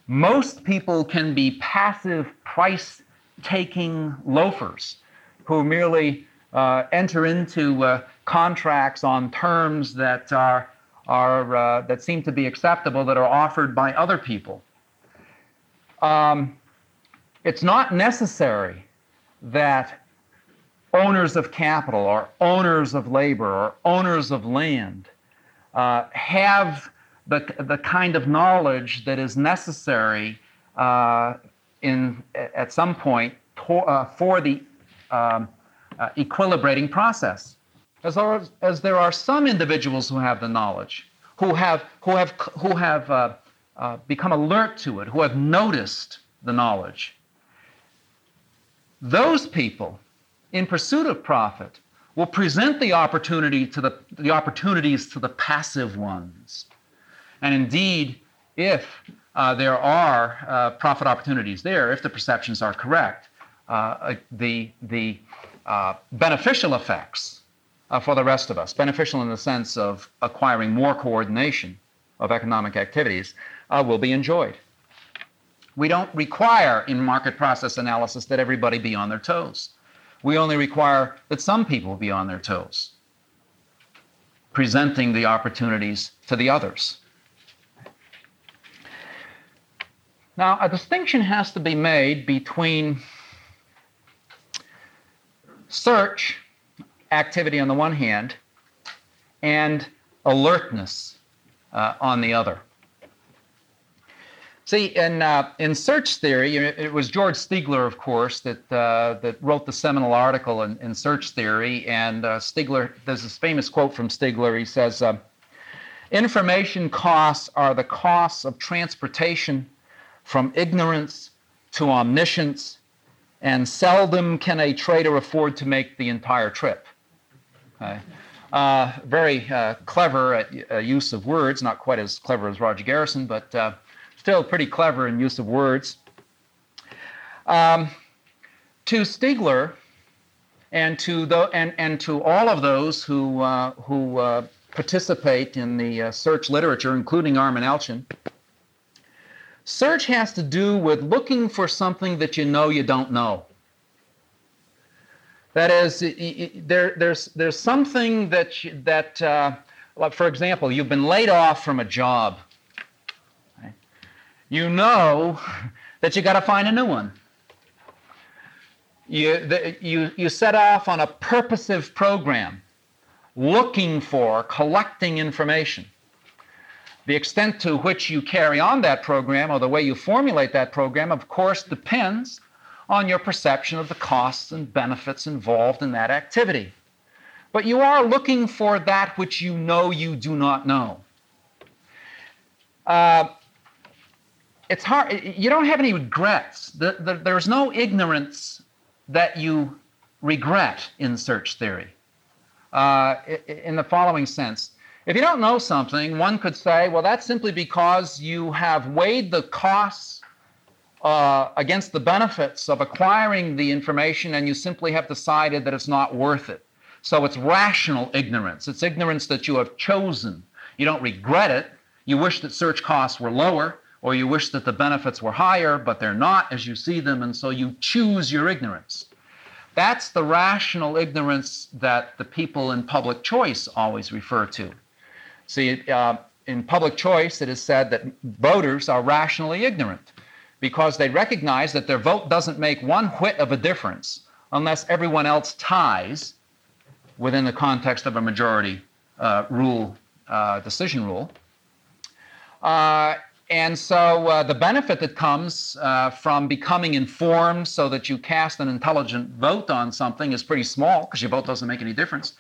Most people can be passive price taking loafers who merely uh, enter into uh, contracts on terms that are are uh, that seem to be acceptable that are offered by other people. Um, it's not necessary that owners of capital or owners of labor or owners of land uh, have the, the kind of knowledge that is necessary uh, in, at some point to, uh, for the um, uh, equilibrating process. As, are, as there are some individuals who have the knowledge, who have, who have, who have uh, uh, become alert to it, who have noticed the knowledge. Those people, in pursuit of profit, will present the opportunity to the, the opportunities to the passive ones. And indeed, if uh, there are uh, profit opportunities there, if the perceptions are correct, uh, the, the uh, beneficial effects uh, for the rest of us, beneficial in the sense of acquiring more coordination of economic activities, uh, will be enjoyed. We don't require in market process analysis that everybody be on their toes. We only require that some people be on their toes, presenting the opportunities to the others. Now, a distinction has to be made between search activity on the one hand and alertness uh, on the other. See, in, uh, in search theory, it was George Stigler, of course, that, uh, that wrote the seminal article in, in search theory. And uh, Stigler, there's this famous quote from Stigler. He says, uh, Information costs are the costs of transportation from ignorance to omniscience, and seldom can a trader afford to make the entire trip. Uh, very uh, clever at use of words, not quite as clever as Roger Garrison, but still pretty clever in use of words. Um, to Stigler and to, the, and, and to all of those who, uh, who uh, participate in the uh, search literature, including Armen Alchian, search has to do with looking for something that you know you don't know. That is, there, there's, there's something that, you, that uh, like for example, you've been laid off from a job you know [LAUGHS] that you got to find a new one. You, the, you, you set off on a purposive program looking for, collecting information. The extent to which you carry on that program or the way you formulate that program, of course, depends on your perception of the costs and benefits involved in that activity. But you are looking for that which you know you do not know. Uh, it's hard. You don't have any regrets. The, the, there's no ignorance that you regret in search theory. Uh, in the following sense, if you don't know something, one could say, well, that's simply because you have weighed the costs uh, against the benefits of acquiring the information and you simply have decided that it's not worth it. So it's rational ignorance. It's ignorance that you have chosen. You don't regret it. You wish that search costs were lower or you wish that the benefits were higher, but they're not as you see them, and so you choose your ignorance. That's the rational ignorance that the people in public choice always refer to. See, uh, in public choice, it is said that voters are rationally ignorant because they recognize that their vote doesn't make one whit of a difference unless everyone else ties within the context of a majority uh, rule, uh, decision rule. Uh, and so uh, the benefit that comes uh, from becoming informed so that you cast an intelligent vote on something is pretty small because your vote doesn't make any difference.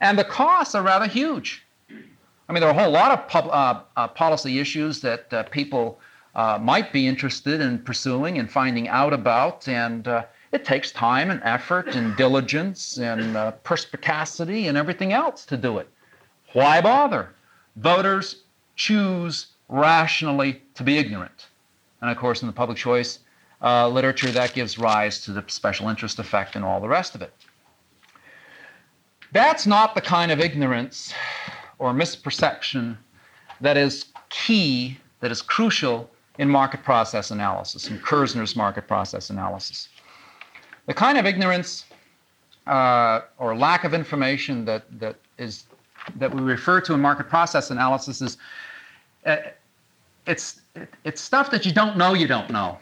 And the costs are rather huge. I mean, there are a whole lot of pub, uh, policy issues that people uh, might be interested in pursuing and finding out about. And it takes time and effort and [SIGHS] diligence and perspicacity and everything else to do it. Why bother? Voters choose rationally to be ignorant. And of course, in the public choice uh, literature, that gives rise to the special interest effect and all the rest of it. That's not the kind of ignorance or misperception that is key, that is crucial in market process analysis, in Kirzner's market process analysis. The kind of ignorance uh, or lack of information that, that, is, that we refer to in market process analysis is uh, it's it's stuff that you don't know you don't know.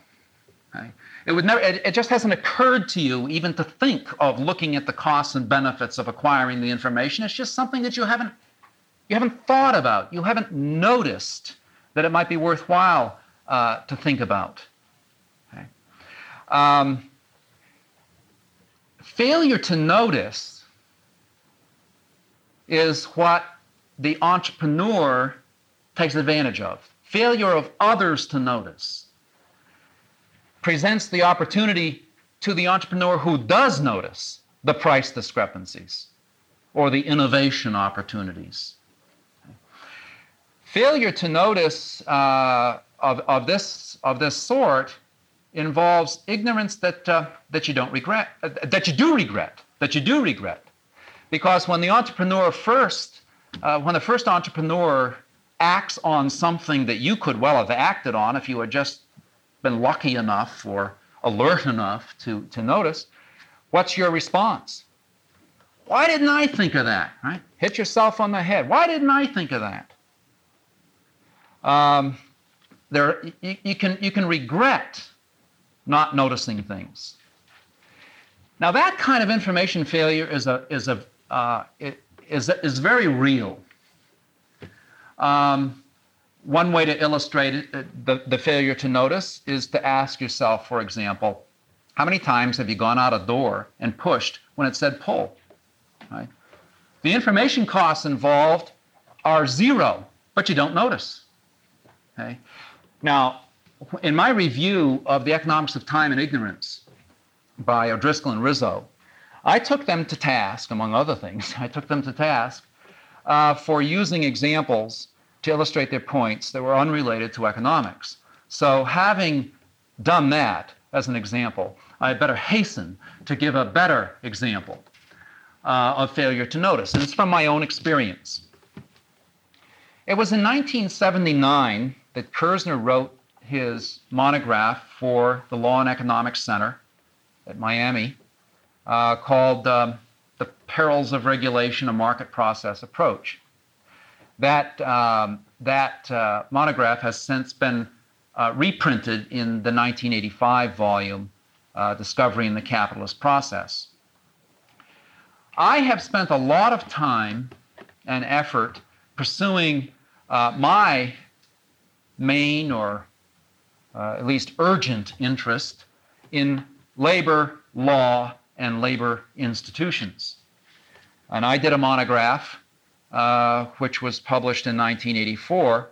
Okay? It would never. It, it, just hasn't occurred to you even to think of looking at the costs and benefits of acquiring the information. It's just something that you haven't you haven't thought about, you haven't noticed that it might be worthwhile uh, to think about. Okay? Um, failure to notice is what the entrepreneur takes advantage of. Failure of others to notice presents the opportunity to the entrepreneur who does notice the price discrepancies or the innovation opportunities. Failure to notice uh, of, of, this, of this sort involves ignorance that, uh, that you don't regret, uh, that you do regret, that you do regret. Because when the entrepreneur first, uh, when the first entrepreneur acts on something that you could well have acted on if you had just been lucky enough or alert enough to, to notice, what's your response? Why didn't I think of that? Right? Hit yourself on the head. Why didn't I think of that? Um, there, you, you, can, you can regret not noticing things. Now, that kind of information failure is, a, is, a, uh, is, is very real. Um, one way to illustrate it, uh, the, the failure to notice is to ask yourself, for example, how many times have you gone out a door and pushed when it said pull? Right? The information costs involved are zero, but you don't notice. Okay? Now, in my review of the economics of time and ignorance by O'Driscoll and Rizzo, I took them to task, among other things, [LAUGHS] I took them to task uh, for using examples to illustrate their points that were unrelated to economics. So, having done that as an example, I better hasten to give a better example uh, of failure to notice, and it's from my own experience. It was in 1979 that Kirzner wrote his monograph for the Law and Economics Center at Miami uh, called um, The Perils of Regulation, a Market Process Approach. That, um, that uh, monograph has since been uh, reprinted in the 1985 volume, uh, Discovery and the Capitalist Process. I have spent a lot of time and effort pursuing uh, my main or uh, at least urgent interest in labor law and labor institutions. And I did a monograph uh, which was published in 1984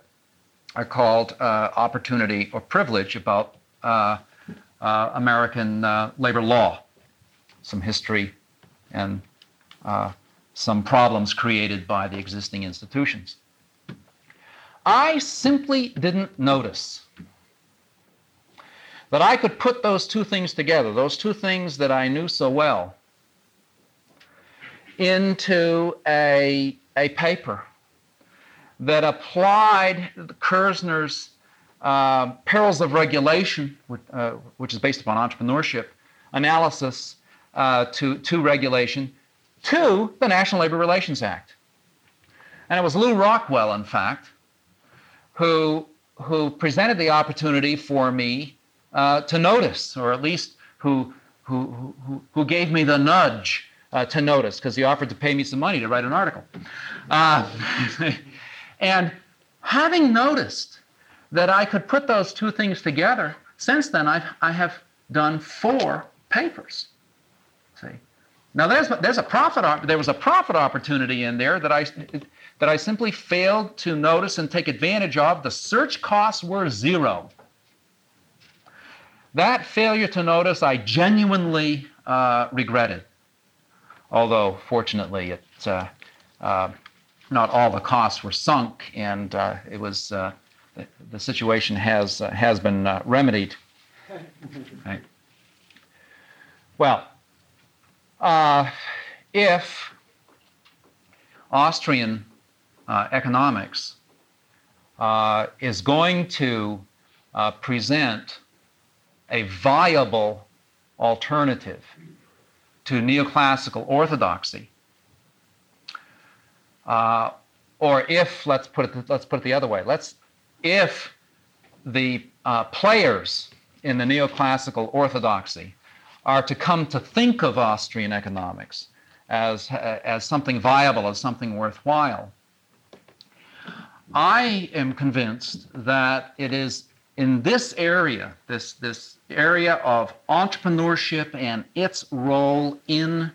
uh, called uh, Opportunity or Privilege about uh, uh, American labor law, some history and some problems created by the existing institutions. I simply didn't notice that I could put those two things together, those two things that I knew so well, into a, a paper that applied Kirzner's uh, perils of regulation, which, uh, which, is based upon entrepreneurship, analysis uh, to, to regulation, to the National Labor Relations Act. And it was Lew Rockwell, in fact, who, who presented the opportunity for me uh, to notice, or at least who, who, who, who gave me the nudge uh, to notice, because he offered to pay me some money to write an article. Uh, [LAUGHS] and having noticed that I could put those two things together, since then I've, I have done four papers. See, now there's there's a profit there was a profit opportunity in there that I that I simply failed to notice and take advantage of. The search costs were zero. That failure to notice, I genuinely uh, regretted. Although, fortunately, it, uh, uh, not all the costs were sunk, and uh, it was uh, the, situation has uh, has been remedied. [LAUGHS] Right. Well, if Austrian economics is going to present a viable alternative to neoclassical orthodoxy. Uh, or if, let's put, it, let's put it the other way, let's, if the uh, players in the neoclassical orthodoxy are to come to think of Austrian economics as, as something viable, as something worthwhile, I am convinced that it is in this area, this, this area of entrepreneurship and its role in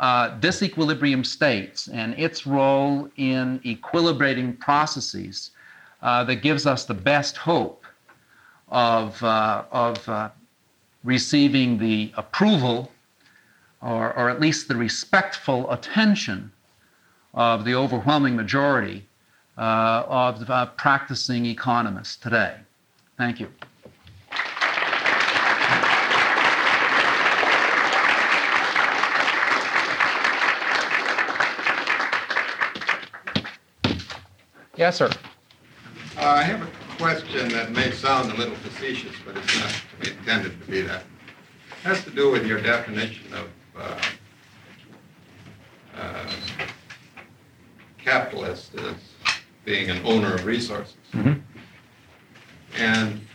uh, disequilibrium states and its role in equilibrating processes uh, that gives us the best hope of, uh, of uh, receiving the approval or, or at least the respectful attention of the overwhelming majority uh, of uh, practicing economists today. Thank you. Yes, sir. Uh, I have a question that may sound a little facetious, but it's not intended to be that. It has to do with your definition of uh, uh, capitalist as being an owner of resources. Mhm. And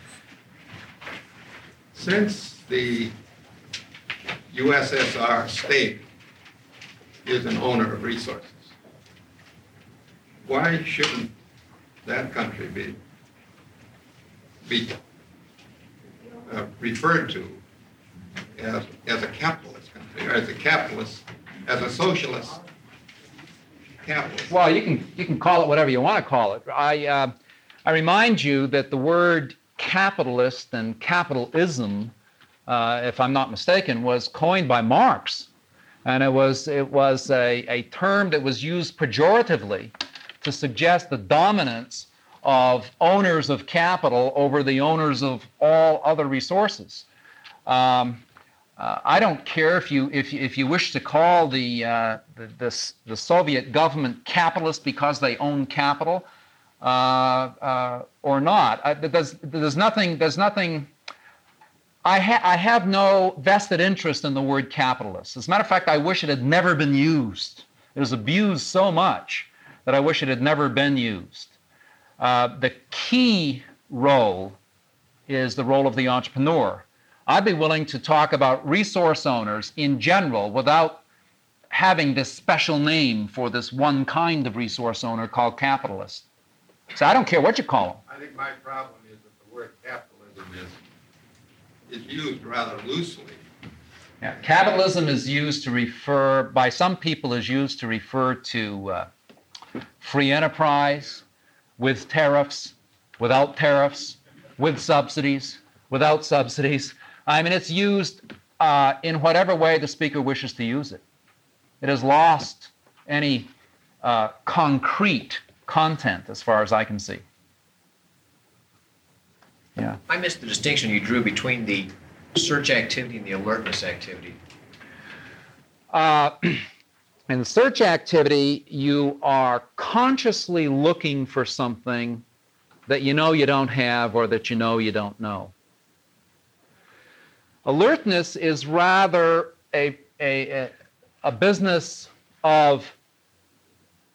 since the USSR state is an owner of resources, why shouldn't that country be be uh, referred to as, as a capitalist country, or as a capitalist, as a socialist Well, you can you can call it whatever you want to call it. I uh, I remind you that the word capitalist and capitalism, uh, if I'm not mistaken, was coined by Marx, and it was it was a, a term that was used pejoratively to suggest the dominance of owners of capital over the owners of all other resources. Um, uh, I don't care if you if if you wish to call the, uh, the, the the Soviet government capitalist because they own capital uh, uh or not. I, there's there's nothing there's nothing. I, ha- I have no vested interest in the word capitalist. As a matter of fact, I wish it had never been used. It was abused so much that I wish it had never been used. Uh, the key role is the role of the entrepreneur. I'd be willing to talk about resource owners in general without having this special name for this one kind of resource owner called capitalist. So I don't care what you call them. I think my problem is that the word capitalism is, is used rather loosely. Yeah, capitalism is used to refer, by some people, is used to refer to uh, free enterprise, with tariffs, without tariffs, with subsidies, without subsidies. I mean, it's used uh, in whatever way the speaker wishes to use it. It has lost any uh, concrete content as far as I can see. Yeah. I missed the distinction you drew between the search activity and the alertness activity. Uh, [CLEARS THROAT] In the search activity, you are consciously looking for something that you know you don't have or that you know you don't know. Alertness is rather a, a, a business of,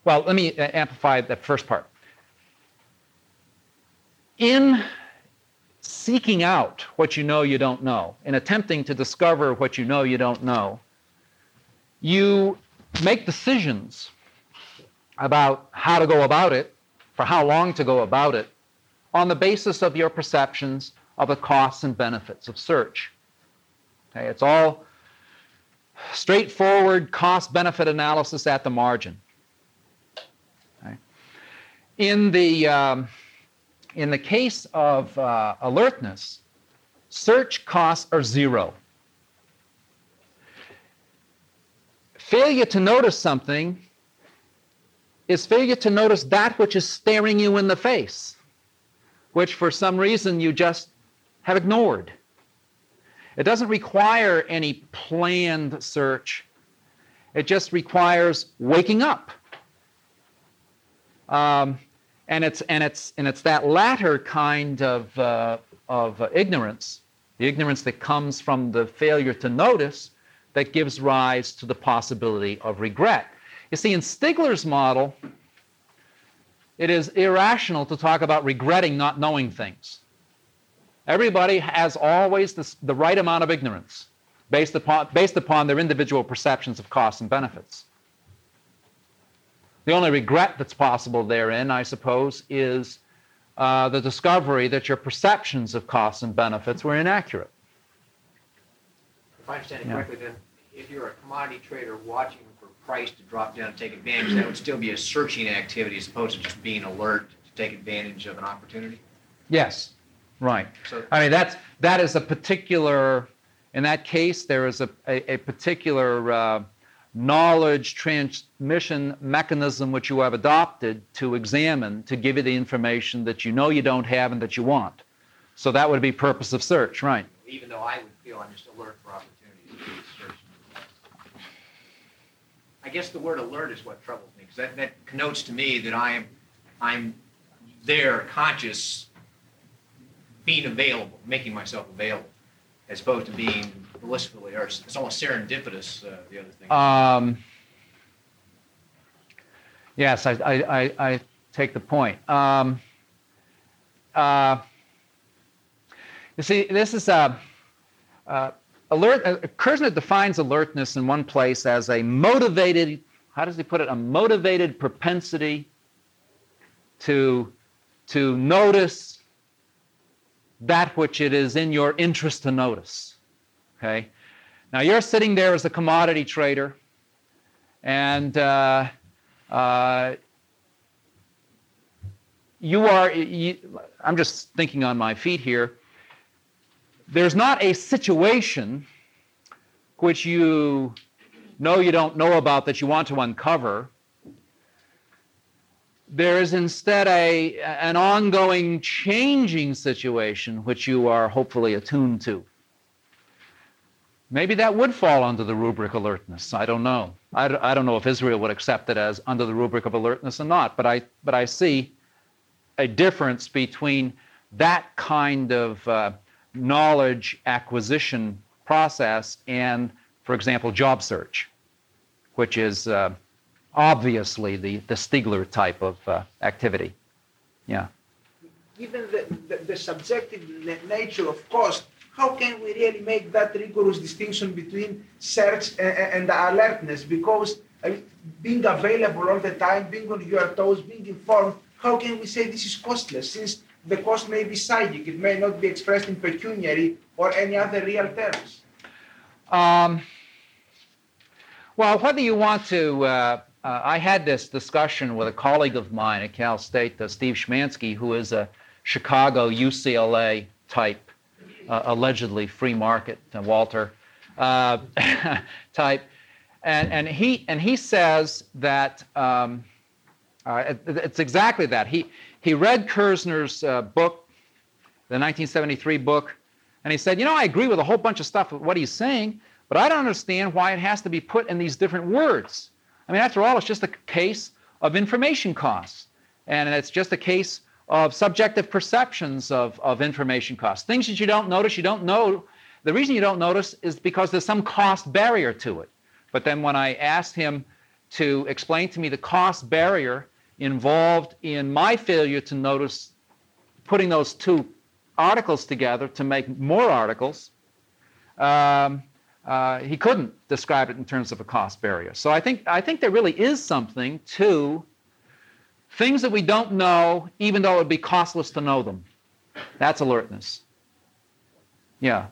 well, let me amplify that first part. In seeking out what you know you don't know, in attempting to discover what you know you don't know, you make decisions about how to go about it, for how long to go about it, on the basis of your perceptions of the costs and benefits of search. Okay, it's all straightforward cost benefit analysis at the margin. Okay. In, the, um, in the case of uh, alertness, search costs are zero. Failure to notice something is failure to notice that which is staring you in the face, which for some reason you just have ignored. It doesn't require any planned search, it just requires waking up. Um, and it's and it's and it's that latter kind of uh, of uh, ignorance, the ignorance that comes from the failure to notice, that gives rise to the possibility of regret. You see, in Stigler's model, it is irrational to talk about regretting not knowing things. Everybody has always this, the right amount of ignorance based upon, based upon their individual perceptions of costs and benefits. the only regret that's possible therein, I suppose, is uh, the discovery that your perceptions of costs and benefits were inaccurate. If I understand it correctly, then if you're a commodity trader watching for price to drop down and take advantage, that would still be a searching activity as opposed to just being alert to take advantage of an opportunity? Yes, right. So- I mean, that's, that is a particular, in that case, there is a, a, a particular uh, knowledge transmission mechanism which you have adopted to examine to give you the information that you know you don't have and that you want. So that would be purpose of search, right? Even though I would feel I'm just alert for opportunities to search. I guess the word alert is what troubles me, because that, that connotes to me that I am, I'm there, conscious, being available, making myself available, as opposed to being blissfully, or it's almost serendipitous, uh, the other thing. Um, yes, I, I, I, I take the point. Um, uh, you see, this is a uh, alert. Uh, defines alertness in one place as a motivated. How does he put it? A motivated propensity to to notice that which it is in your interest to notice. Okay. Now you're sitting there as a commodity trader, and uh, uh, you are. You, I'm just thinking on my feet here. There's not a situation which you know you don't know about that you want to uncover. There is instead a, an ongoing changing situation which you are hopefully attuned to. Maybe that would fall under the rubric alertness. I don't know. I don't know if Israel would accept it as under the rubric of alertness or not, but I, but I see a difference between that kind of uh, knowledge acquisition process and, for example, job search, which is uh, obviously the, the Stigler type of uh, activity. Yeah. given the, the, the subjective nature of cost, how can we really make that rigorous distinction between search and, and alertness? Because I mean, being available all the time, being on your toes, being informed, how can we say this is costless? Since the cost may be psychic, it may not be expressed in pecuniary or any other real terms. Um, well, whether you want to, uh, uh, I had this discussion with a colleague of mine at Cal State, uh, Steve Schmansky, who is a Chicago UCLA type, uh, allegedly free market, uh, Walter uh, [LAUGHS] type, and and he and he says that um, uh, it- it's exactly that. He he read Kirzner's uh, book, the 1973 book, and he said, you know, I agree with a whole bunch of stuff with what he's saying, but I don't understand why it has to be put in these different words. I mean, after all, it's just a case of information costs, and it's just a case of subjective perceptions of, of information costs. Things that you don't notice, you don't know. The reason you don't notice is because there's some cost barrier to it. But then when I asked him to explain to me the cost barrier involved in my failure to notice putting those two articles together to make more articles, um, uh, he couldn't describe it in terms of a cost barrier. So I think I think there really is something to things that we don't know, even though it would be costless to know them. That's alertness. Yeah.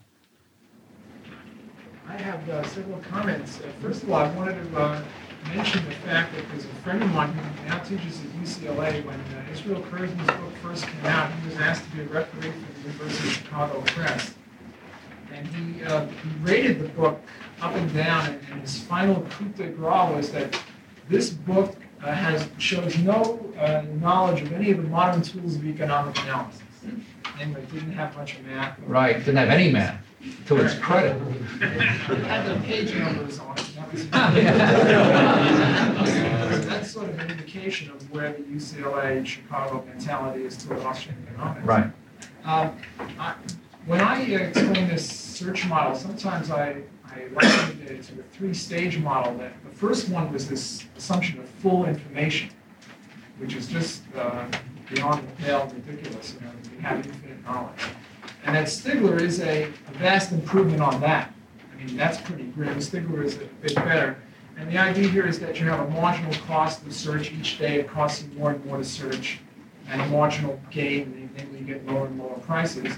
I have uh, several comments. Uh, First of all, I wanted to uh, mention the fact that there's a friend of mine who now teaches at UCLA. When uh, Israel Kirzner's book first came out, he was asked to be a referee for the University of Chicago Press. And he, uh, rated the book up and down, and, and his final coup de grace was that this book uh, has shows no uh, knowledge of any of the modern tools of economic analysis. Anyway, it didn't have much of math. Right. Didn't have any math, to its [LAUGHS] credit. it had the page numbers on it. That was- [LAUGHS] [LAUGHS] That's sort of an indication of where the UCLA Chicago mentality is toward Austrian economics. Right. Um, I- When I uh, explain this search model, sometimes I, I liken it to a three-stage model. That the first one was this assumption of full information, which is just uh, beyond the pale ridiculous, you know, we have infinite knowledge. And that Stigler is a a vast improvement on that. I mean, that's pretty grim. Stigler is a bit better. And the idea here is that you have a marginal cost of search each day. It costs you more and more to search, and a marginal gain, namely you get lower and lower prices.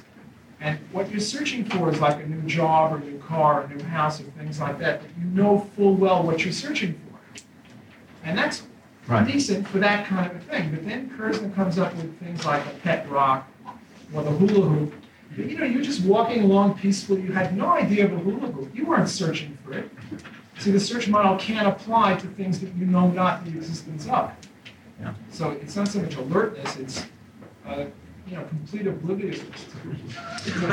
And what you're searching for is like a new job or a new car, or a new house, or things like that. But you know full well what you're searching for. And that's Right. decent for that kind of a thing. But then Kirzner comes up with things like a pet rock or the hula hoop. You know, you're just walking along peacefully. You had no idea of a hula hoop. You weren't searching for it. See, the search model can't apply to things that you know not the existence of. Yeah. So it's not so much alertness, it's, uh, you know, complete obliviousness. [LAUGHS]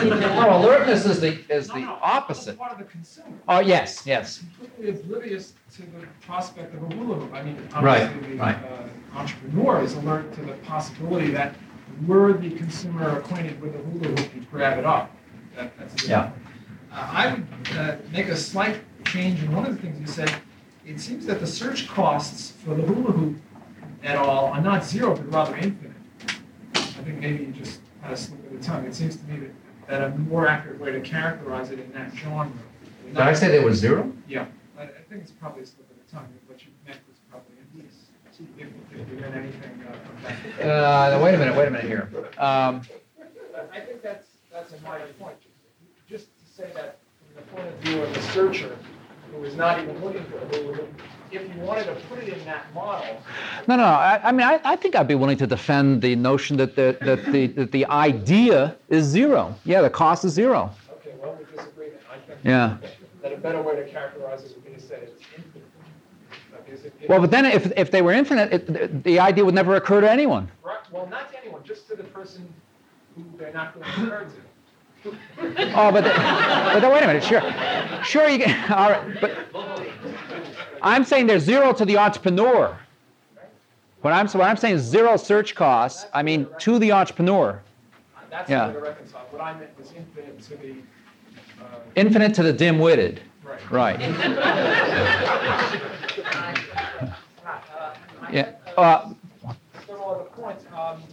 No, alertness is the is No, the no, opposite. part of the consumer. Oh yes, yes. Completely oblivious to the prospect of a hula hoop. I mean, Right, obviously, the right. uh, entrepreneur is alert to the possibility that were the consumer acquainted with the hula hoop, he'd grab it up. That, that's a different Yeah. uh, I would uh, make a slight change in one of the things you said. It seems that the search costs for the hula hoop et al. are not zero, but rather infinite. I think maybe you just had a slip of the tongue. It seems to me that, that a more accurate way to characterize it in that genre. Did I say there was zero? Yeah, I, I think it's probably a slip of the tongue. What you meant was probably infinite. If, if you meant anything uh, from that. Uh, wait a minute. Wait a minute here. Um, I think that's, that's a minor point. Just to say that from the point of view of the searcher, who is not even looking for a hula hoop, if you wanted to put it in that model, no, no. I, I mean, I, I think I'd be willing to defend the notion that the that the that the idea is zero. Yeah, the cost is zero. okay, well, we disagree then. I think Yeah. that a better way to characterize it would be to say it's infinite. It- it- Well, but then if if they were infinite, it, the- the idea would never occur to anyone. Right, Well, not to anyone, just to the person who they're not going to occur to. [LAUGHS] Oh, but, the, but then, wait a minute. Sure, sure. You can. [LAUGHS] All right, but I'm saying there's zero to the entrepreneur. When I'm so when I'm saying zero search costs, I mean to the entrepreneur. That's Yeah. the to reconcile. What I meant was infinite to the, uh, Infinite to the dim-witted. right. Right. Uh, [LAUGHS] Yeah. uh, Uh, several other points. Um,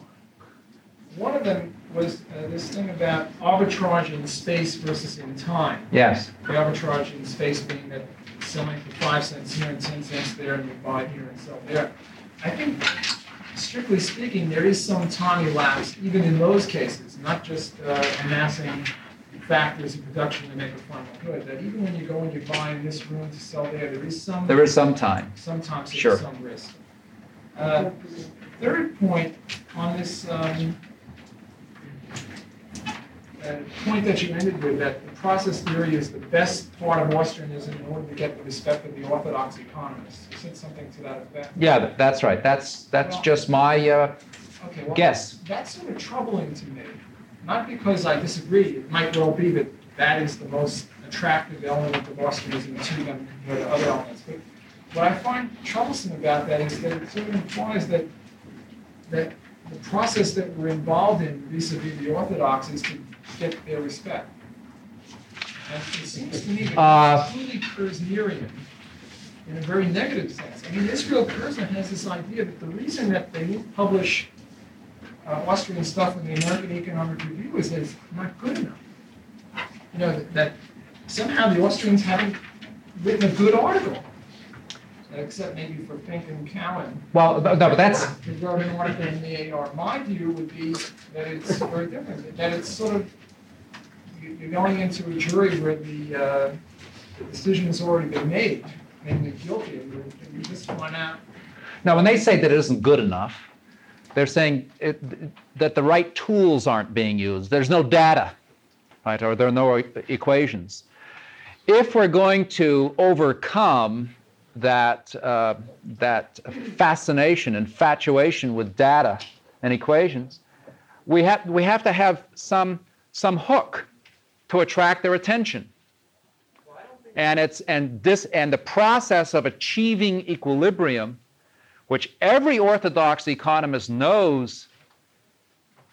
One of them was uh, this thing about arbitrage in space versus in time. yes. The arbitrage in space being that selling for five cents here and ten cents there, and you buy here and sell there. I think, strictly speaking, there is some time elapsed, even in those cases, not just uh, amassing factors in production to make a final good. That even when you go and you buy in this room to sell there, there is some There is some time. sometimes Sure. there's some risk. Uh, Third point on this, um, uh, point that you ended with, that the process theory is the best part of Austrianism in order to get the respect of the orthodox economists. You said something to that effect. Yeah, that's right. That's that's just my. Uh, Okay, well, Guess. That's sort of troubling to me, not because I disagree. It might well be that that is the most attractive element of Austrianism to them compared to other elements. But what I find troublesome about that is that it sort of implies that that the process that we're involved in vis-a-vis the Orthodox is to get their respect. And it seems to me that Uh, truly in a very negative sense. I mean, Israel Kirzner has this idea that the reason that they won't publish uh, Austrian stuff in the American Economic Review is that it's not good enough. You know, that, that somehow the Austrians haven't written a good article, except maybe for Fink and Cowen. well, no, but that's Who wrote an article in the AR. My view would be that it's very different, that it's sort of, you're going into a jury where the, uh, the decision has already been made, namely guilty, and you- just find out now when they say that it isn't good enough, they're saying it, that the right tools aren't being used. There's no data, right, or there are no equations. If we're going to overcome that uh, that fascination, infatuation with data and equations, we have we have to have some some hook to attract their attention. And it's and this and the process of achieving equilibrium, which every orthodox economist knows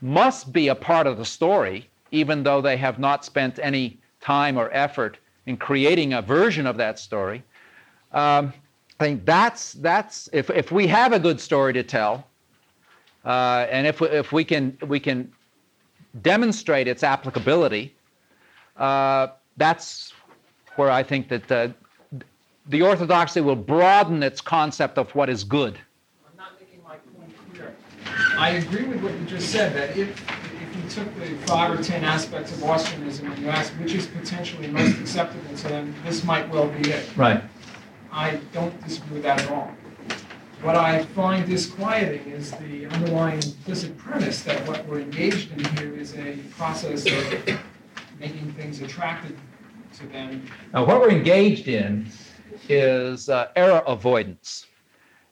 must be a part of the story, even though they have not spent any time or effort in creating a version of that story. Um, I think that's that's if, if we have a good story to tell, uh, and if if we can we can demonstrate its applicability, uh, that's where I think that uh, the orthodoxy will broaden its concept of what is good. I'm not making my point clear. I agree with what you just said, that if, if you took the five or ten aspects of Austrianism and you asked which is potentially most acceptable to them, this might well be it. Right. I don't disagree with that at all. What I find disquieting is the underlying implicit premise that what we're engaged in here is a process of making things attractive to them. Now, what we're engaged in is uh, error avoidance.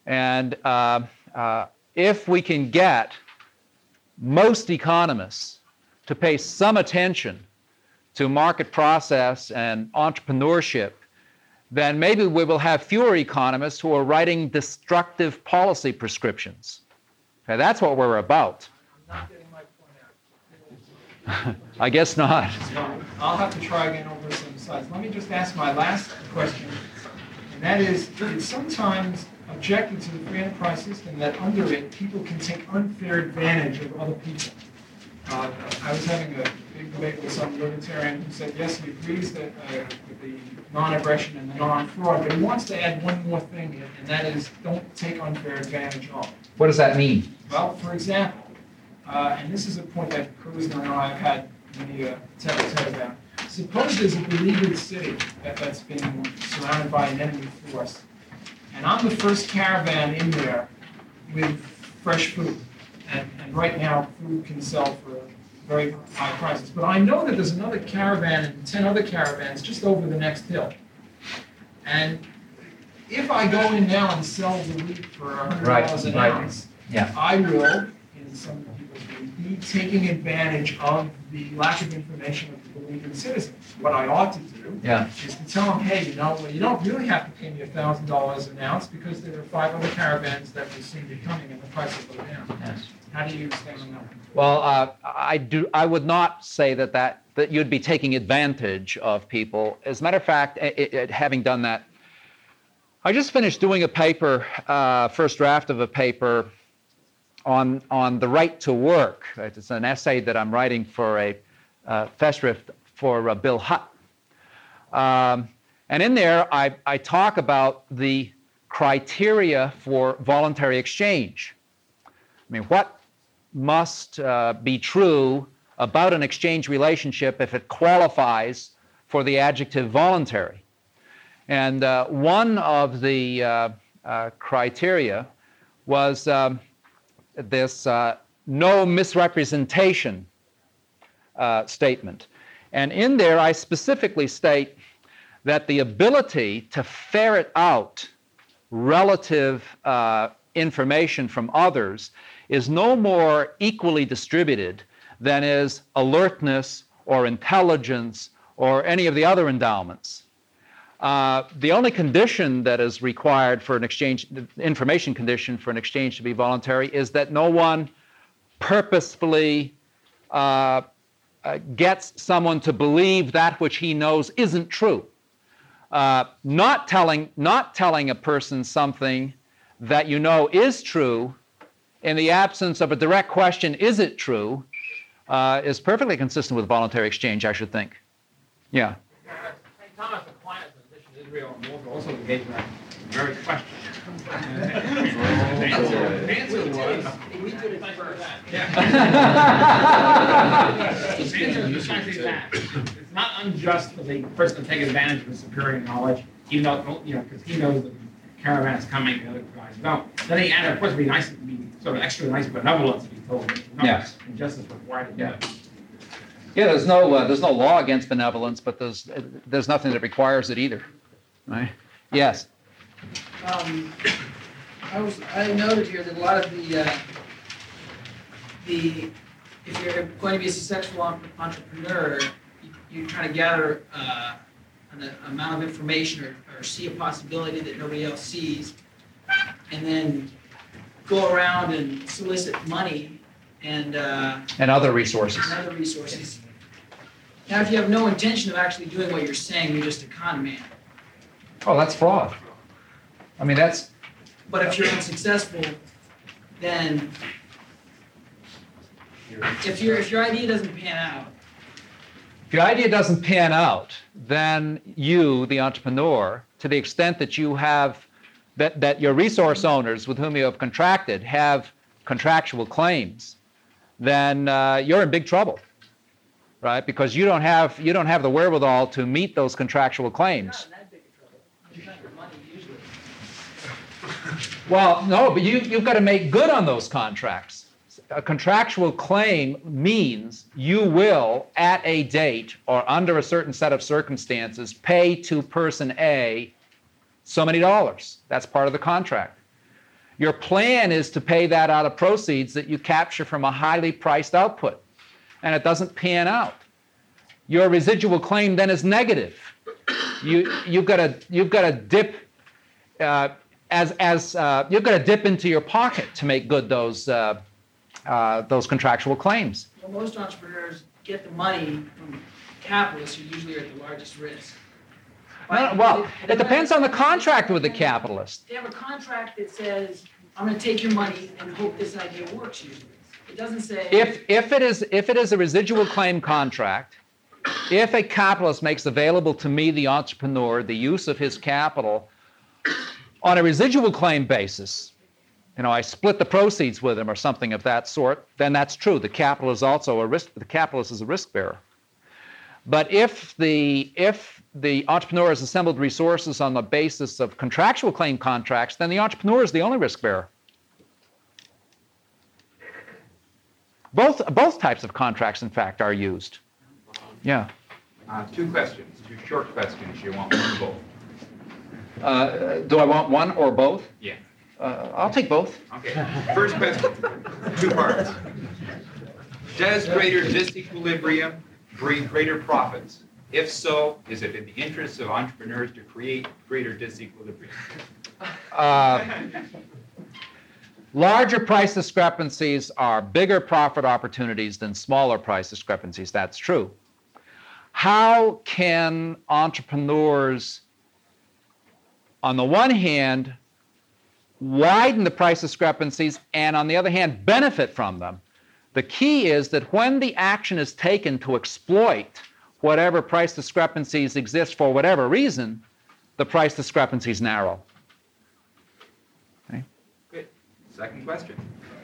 And uh, uh, if we can get most economists to pay some attention to market process and entrepreneurship, then maybe we will have fewer economists who are writing destructive policy prescriptions. Okay, that's what we're about. [LAUGHS] I'm not getting my point out. I guess not. I'll have to try again over some slides. Let me just ask my last question, and that is, it's sometimes objected to the free enterprise system that under it, people can take unfair advantage of other people. Uh, I was having a big debate with some libertarian who said, yes, he agrees that uh, with the non-aggression and the non-fraud, but he wants to add one more thing, and that is, don't take unfair advantage of. What does that mean? Well, for example, uh, and this is a point that Kirzner and I have had uh. Suppose there's a beleaguered city that, that's being surrounded by an enemy force, and I'm the first caravan in there with fresh food. And, and right now, food can sell for very high prices. But I know that there's another caravan and 10 other caravans just over the next hill. And if I go in now and sell the wheat for $100 Right, an right. ounce, Yeah. I will, in some view, be taking advantage of the lack of information of the beleaguered citizens. What I ought to do Yeah. is to tell them, hey, you know, well, you don't really have to pay me thousand dollars an ounce because there are five other caravans that will soon be coming and the price will go down. Yes. How do you stand on that? Well, uh, I do. I would not say that, that that you'd be taking advantage of people. As a matter of fact, i i having done that, I just finished doing a paper, uh, first draft of a paper on on the right to work. It's an essay that I'm writing for a uh, festschrift for uh, Bill Hutt. Um, and in there, I, I talk about the criteria for voluntary exchange. I mean, what must uh, be true about an exchange relationship if it qualifies for the adjective voluntary. And uh, one of the uh, uh, criteria was um, this uh, no misrepresentation uh, statement. And in there, I specifically state that the ability to ferret out relative uh, information from others is no more equally distributed than is alertness or intelligence or any of the other endowments. Uh, the only condition that is required for an exchange, information condition for an exchange to be voluntary, is that no one purposefully uh, uh, gets someone to believe that which he knows isn't true. Uh, not telling, not telling a person something that you know is true in the absence of a direct question, is it true, is perfectly consistent with voluntary exchange, I should think. Yeah. St. Thomas Aquinas, in addition to Israel and also engaged in that very question. the answer, was. We did it first. The answer is precisely that. It's not unjust for the person to take advantage of his superior knowledge, even though, you know, because he knows the caravan is coming, the other guys don't. Then he added, of course, it'd be nice, it'd be sort of extra nice benevolence if he told no, Yes. And justice required Yeah. it. Yeah, there's no, uh, there's no law against benevolence, but there's, uh, there's nothing that requires it either. Right? Yes. Um, I was, I noted here that a lot of the, uh, the, if you're going to be a successful entrepreneur, you- you're trying to gather, uh, an amount of information or, or see a possibility that nobody else sees, and then go around and solicit money and, uh, And other resources. and other resources. Now, if you have no intention of actually doing what you're saying, you're just a con man. Oh, that's fraud. I mean, that's, But if you're unsuccessful, then if your if your idea doesn't pan out, if your idea doesn't pan out, then you, the entrepreneur, to the extent that you have that, that your resource owners with whom you have contracted have contractual claims, then uh, you're in big trouble, right? Because you don't have you don't have the wherewithal to meet those contractual claims. Not in that big of trouble. You got your money usually. Well, no, but you, you've got to make good on those contracts. A contractual claim means you will, at a date or under a certain set of circumstances, pay to person A so many dollars. That's part of the contract. Your plan is to pay that out of proceeds that you capture from a highly priced output, and it doesn't pan out. Your residual claim then is negative. You, you've got to you've got to dip uh, as as uh, you're going to dip into your pocket to make good those uh, uh, those contractual claims. Well, most entrepreneurs get the money from capitalists who usually are at the largest risk. No, no, well, it depends on the contract with the capitalist. They have a contract that says, I'm gonna take your money and hope this idea works usually. It doesn't say. If if it is if it is a residual claim contract, if a capitalist makes available to me, the entrepreneur, the use of his capital on a residual claim basis, you know, I split the proceeds with him or something of that sort, then that's true. The capital is also a risk. The capitalist is a risk bearer. But if the if the entrepreneur has assembled resources on the basis of contractual claim contracts, then the entrepreneur is the only risk bearer. Both both types of contracts, in fact, are used. Yeah. Uh, two questions, two short questions. You want both? Uh, do I want one or both? Yeah. Uh, I'll take both. Okay. First question, two parts. Does greater disequilibrium breed greater profits? If so, is it in the interest of entrepreneurs to create greater disequilibrium? Uh, larger price discrepancies are bigger profit opportunities than smaller price discrepancies. That's true. How can entrepreneurs, on the one hand, widen the price discrepancies and, on the other hand, benefit from them? The key is that when the action is taken to exploit whatever price discrepancies exist for whatever reason, the price discrepancies narrow. Okay. Good. Second question.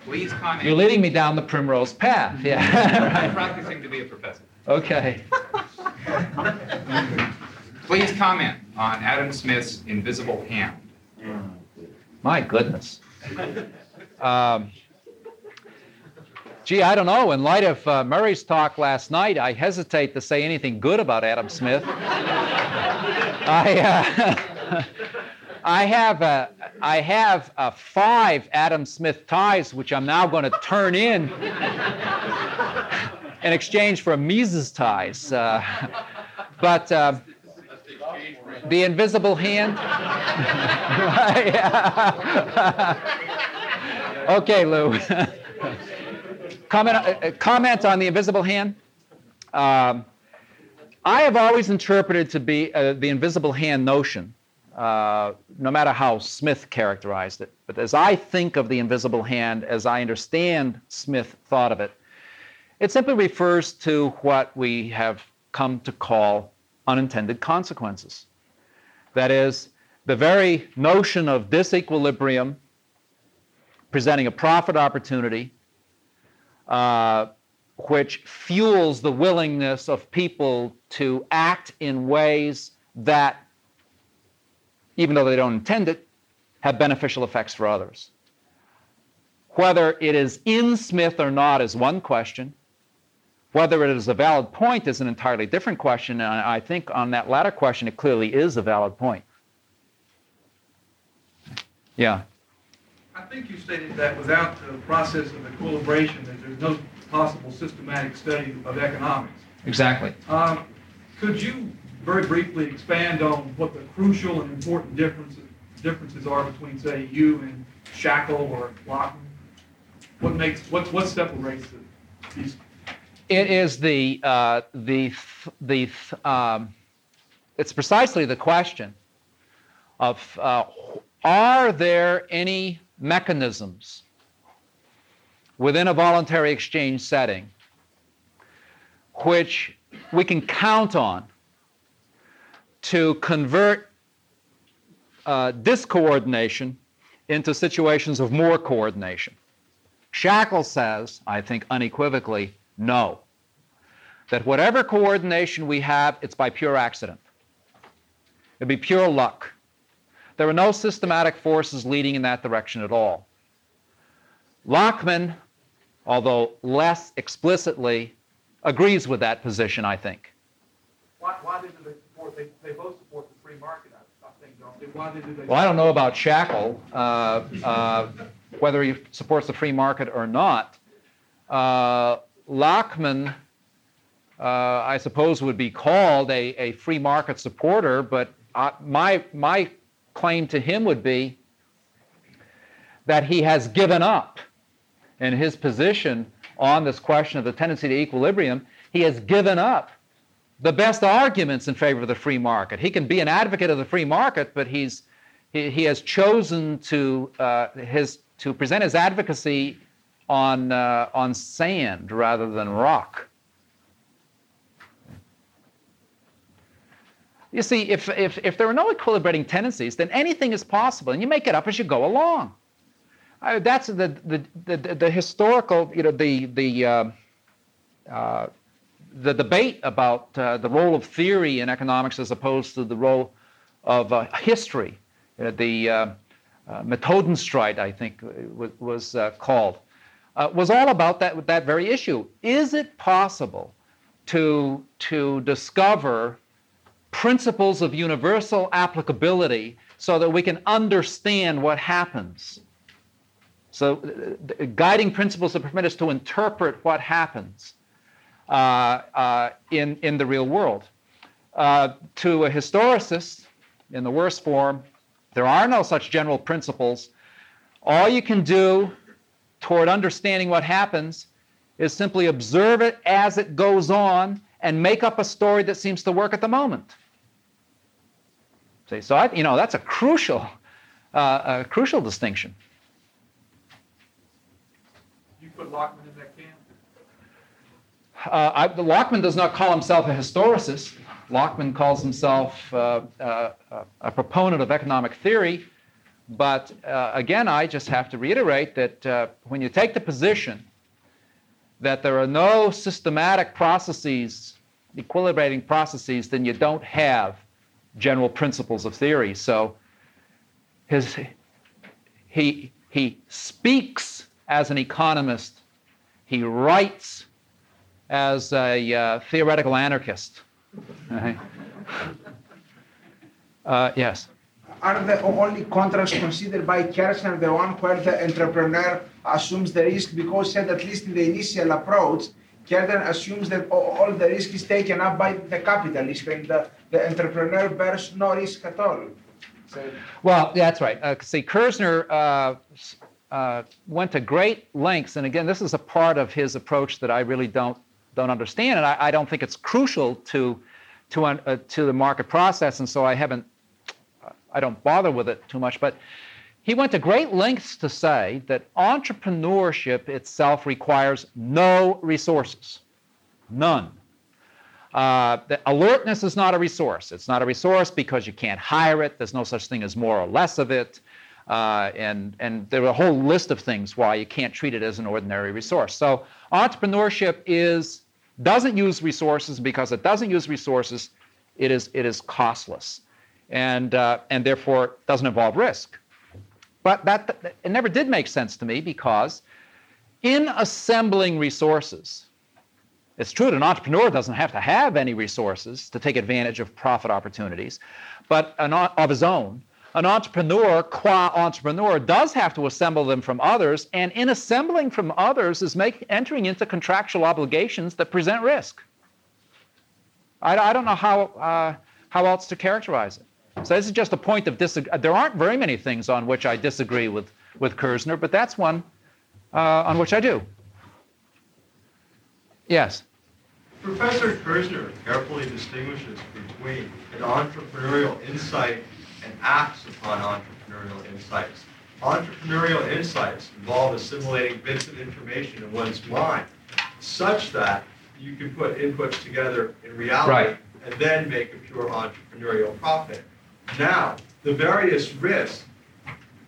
Please comment. You're leading me down the primrose path. Yeah. [LAUGHS] I'm practicing to be a professor. okay. [LAUGHS] Please comment on Adam Smith's invisible hand. My goodness. Um, gee, I don't know. In light of uh, Murray's talk last night, I hesitate to say anything good about Adam Smith. [LAUGHS] I, uh, [LAUGHS] I have, uh, I have uh, five Adam Smith ties, which I'm now going to turn in [LAUGHS] in exchange for Mises ties. Uh, but uh, the invisible hand. [LAUGHS] okay, Lew. [LAUGHS] comment, uh, comment on the invisible hand. Um, I have always interpreted to be uh, the invisible hand notion, uh, no matter how Smith characterized it. But as I think of the invisible hand, as I understand Smith thought of it, it simply refers to what we have come to call unintended consequences. That is, the very notion of disequilibrium presenting a profit opportunity, uh, which fuels the willingness of people to act in ways that, even though they don't intend it, have beneficial effects for others. Whether it is in Smith or not is one question. Whether it is a valid point is an entirely different question, and I think on that latter question, it clearly is a valid point. Yeah. I think you stated that without the process of equilibration, that there's no possible systematic study of economics. Exactly. Um, could you very briefly expand on what the crucial and important differences differences are between, say, you and Shackle or Lachmann? What makes what what separates the, these? It is the uh, the the um, it's precisely the question of uh, are there any mechanisms within a voluntary exchange setting which we can count on to convert uh, discoordination into situations of more coordination. Shackle says, I think unequivocally, no. That whatever coordination we have, it's by pure accident. It'd be pure luck. There are no systematic forces leading in that direction at all. Lachmann, although less explicitly, agrees with that position, I think. Why, why did they support, they, they both support the free market, I, I think, don't they? Why did they? Well, I don't know about Shackle, uh, uh, whether he supports the free market or not. Uh, Lachmann, uh, I suppose, would be called a, a free market supporter, but uh, my, my claim to him would be that he has given up in his position on this question of the tendency to equilibrium. He has given up the best arguments in favor of the free market. He can be an advocate of the free market, but he's, he, he has chosen to, uh, his, to present his advocacy on, uh, on sand rather than rock. You see, if, if, if there are no equilibrating tendencies, then anything is possible, and you make it up as you go along. I, that's the, the, the, the, historical, you know, the, the, uh, uh, the debate about uh, the role of theory in economics as opposed to the role of uh, history. Uh, the uh, Methodenstreit, I think, was, was called, was all about that, that very issue. Is it possible to, to discover principles of universal applicability so that we can understand what happens. So, uh, guiding principles that permit us to interpret what happens uh, uh, in, in the real world. Uh, to a historicist, in the worst form, there are no such general principles. All you can do toward understanding what happens is simply observe it as it goes on and make up a story that seems to work at the moment. See, so I, you know that's a crucial, uh, a crucial distinction. You put Lachmann in that camp. Uh, I, Lachmann does not call himself a historicist. Lachmann calls himself uh, uh, a proponent of economic theory. But uh, again, I just have to reiterate that uh, when you take the position that there are no systematic processes, equilibrating processes, then you don't have general principles of theory. So his, he, he speaks as an economist, he writes as a uh, theoretical anarchist. [LAUGHS] Uh, yes. Are the only contracts considered by Kirzner the one where the entrepreneur assumes the risk? Because said at least in the initial approach, Kirzner assumes that all the risk is taken up by the capitalist and the the entrepreneur bears no risk at all. Well, that's right. Uh, see, Kirzner uh, uh, went to great lengths, and again, this is a part of his approach that I really don't don't understand, and I, I don't think it's crucial to to uh, to the market process, and so I haven't I don't bother with it too much, but. He went to great lengths to say that entrepreneurship itself requires no resources, none. Uh, alertness is not a resource. It's not a resource because you can't hire it. There's no such thing as more or less of it. Uh, and, and there are a whole list of things why you can't treat it as an ordinary resource. So entrepreneurship is, doesn't use resources because it doesn't use resources, it is, it is costless. And, uh, and therefore doesn't involve risk. But that, it never did make sense to me because in assembling resources, it's true that an entrepreneur doesn't have to have any resources to take advantage of profit opportunities, but an, of his own. An entrepreneur, qua entrepreneur, does have to assemble them from others, and in assembling from others is make, entering into contractual obligations that present risk. I, I don't know how, uh, how else to characterize it. So this is just a point of disagreement. There aren't very many things on which I disagree with, with Kirzner, but that's one uh, on which I do. Yes. Professor Kirzner carefully distinguishes between an entrepreneurial insight and acts upon entrepreneurial insights. Entrepreneurial insights involve assimilating bits of information in one's mind such that you can put inputs together in reality right. and then make a pure entrepreneurial profit. Now, the various risks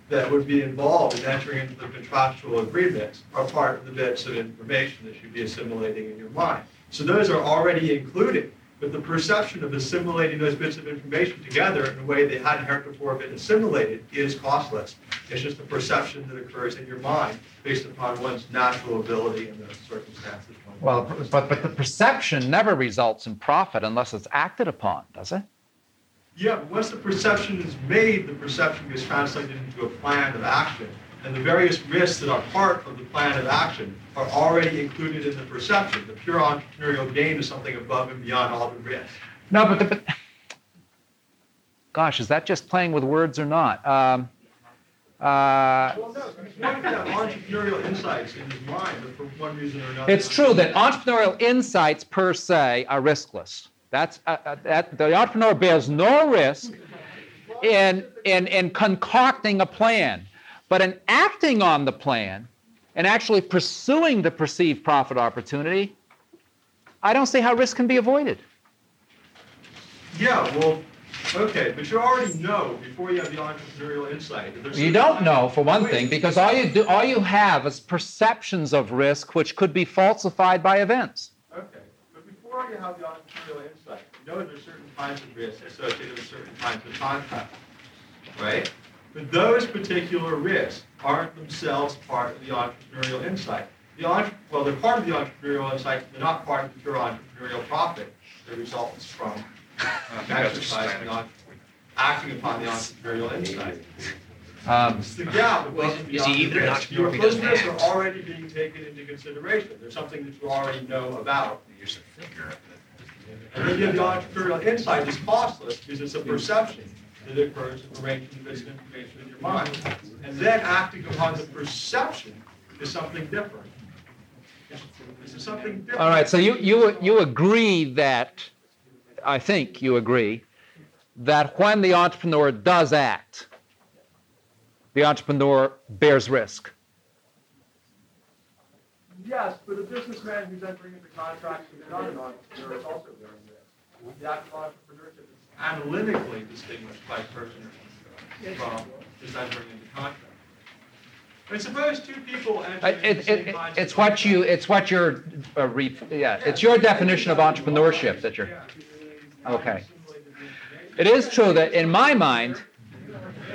that would be involved in entering into the contractual agreements are part of the bits of information that you'd be assimilating in your mind. So those are already included, but the perception of assimilating those bits of information together in a way they hadn't heretofore been assimilated is costless. It's just a perception that occurs in your mind based upon one's natural ability and the circumstances. Well, but, but the perception never results in profit unless it's acted upon, does it? Yeah, but once the perception is made, the perception gets translated into a plan of action. And the various risks that are part of the plan of action are already included in the perception. The pure entrepreneurial gain is something above and beyond all the risks. No, but, the, but gosh, is that just playing with words or not? Um, uh, well, no, entrepreneurial insights in his mind, but for one reason or another. It's true that entrepreneurial insights per se are riskless. That's uh, uh, that the entrepreneur bears no risk in, in, in concocting a plan, but in acting on the plan and actually pursuing the perceived profit opportunity, I don't see how risk can be avoided. Yeah, well, okay, but you already know before you have the entrepreneurial insight. You don't know, for one thing, because all you do, all you have is perceptions of risk, which could be falsified by events. You have the entrepreneurial insight, you know there's certain kinds of risks associated with certain kinds of contracts, right? But those particular risks aren't themselves part of the entrepreneurial insight. The entre- well, they're part of the entrepreneurial insight, they're not part of the pure entrepreneurial profit that results from uh, [LAUGHS] exercising on, acting upon the entrepreneurial insight. Um, the gap and Is he beyond the even an risk. entrepreneur if he risks are already being taken into consideration. There's something that you already know about. You're a thinker. And then you have the entrepreneurial insight is costless because it's a perception that occurs in arranging bits of information in your mind. And then acting upon the perception is something different. This is something different. all right, so you, you, you agree that, I think you agree, that when the entrepreneur does act, the entrepreneur bears risk. Yes, but a businessman who's entering into contracts with not an entrepreneur is also bearing risk. The act of entrepreneurship is analytically distinguished by a person from just entering into contracts. I suppose two people enter into the It, same it, it's what you, it's what your, uh, re, yeah, it's your definition of entrepreneurship that you're, okay. It is true that in my mind,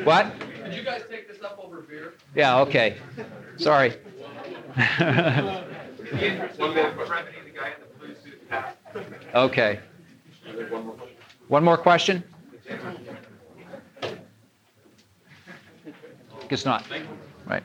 what? Could you guys take this up over beer? Yeah, okay. Sorry. [LAUGHS] Okay. One more question? Guess not. Right.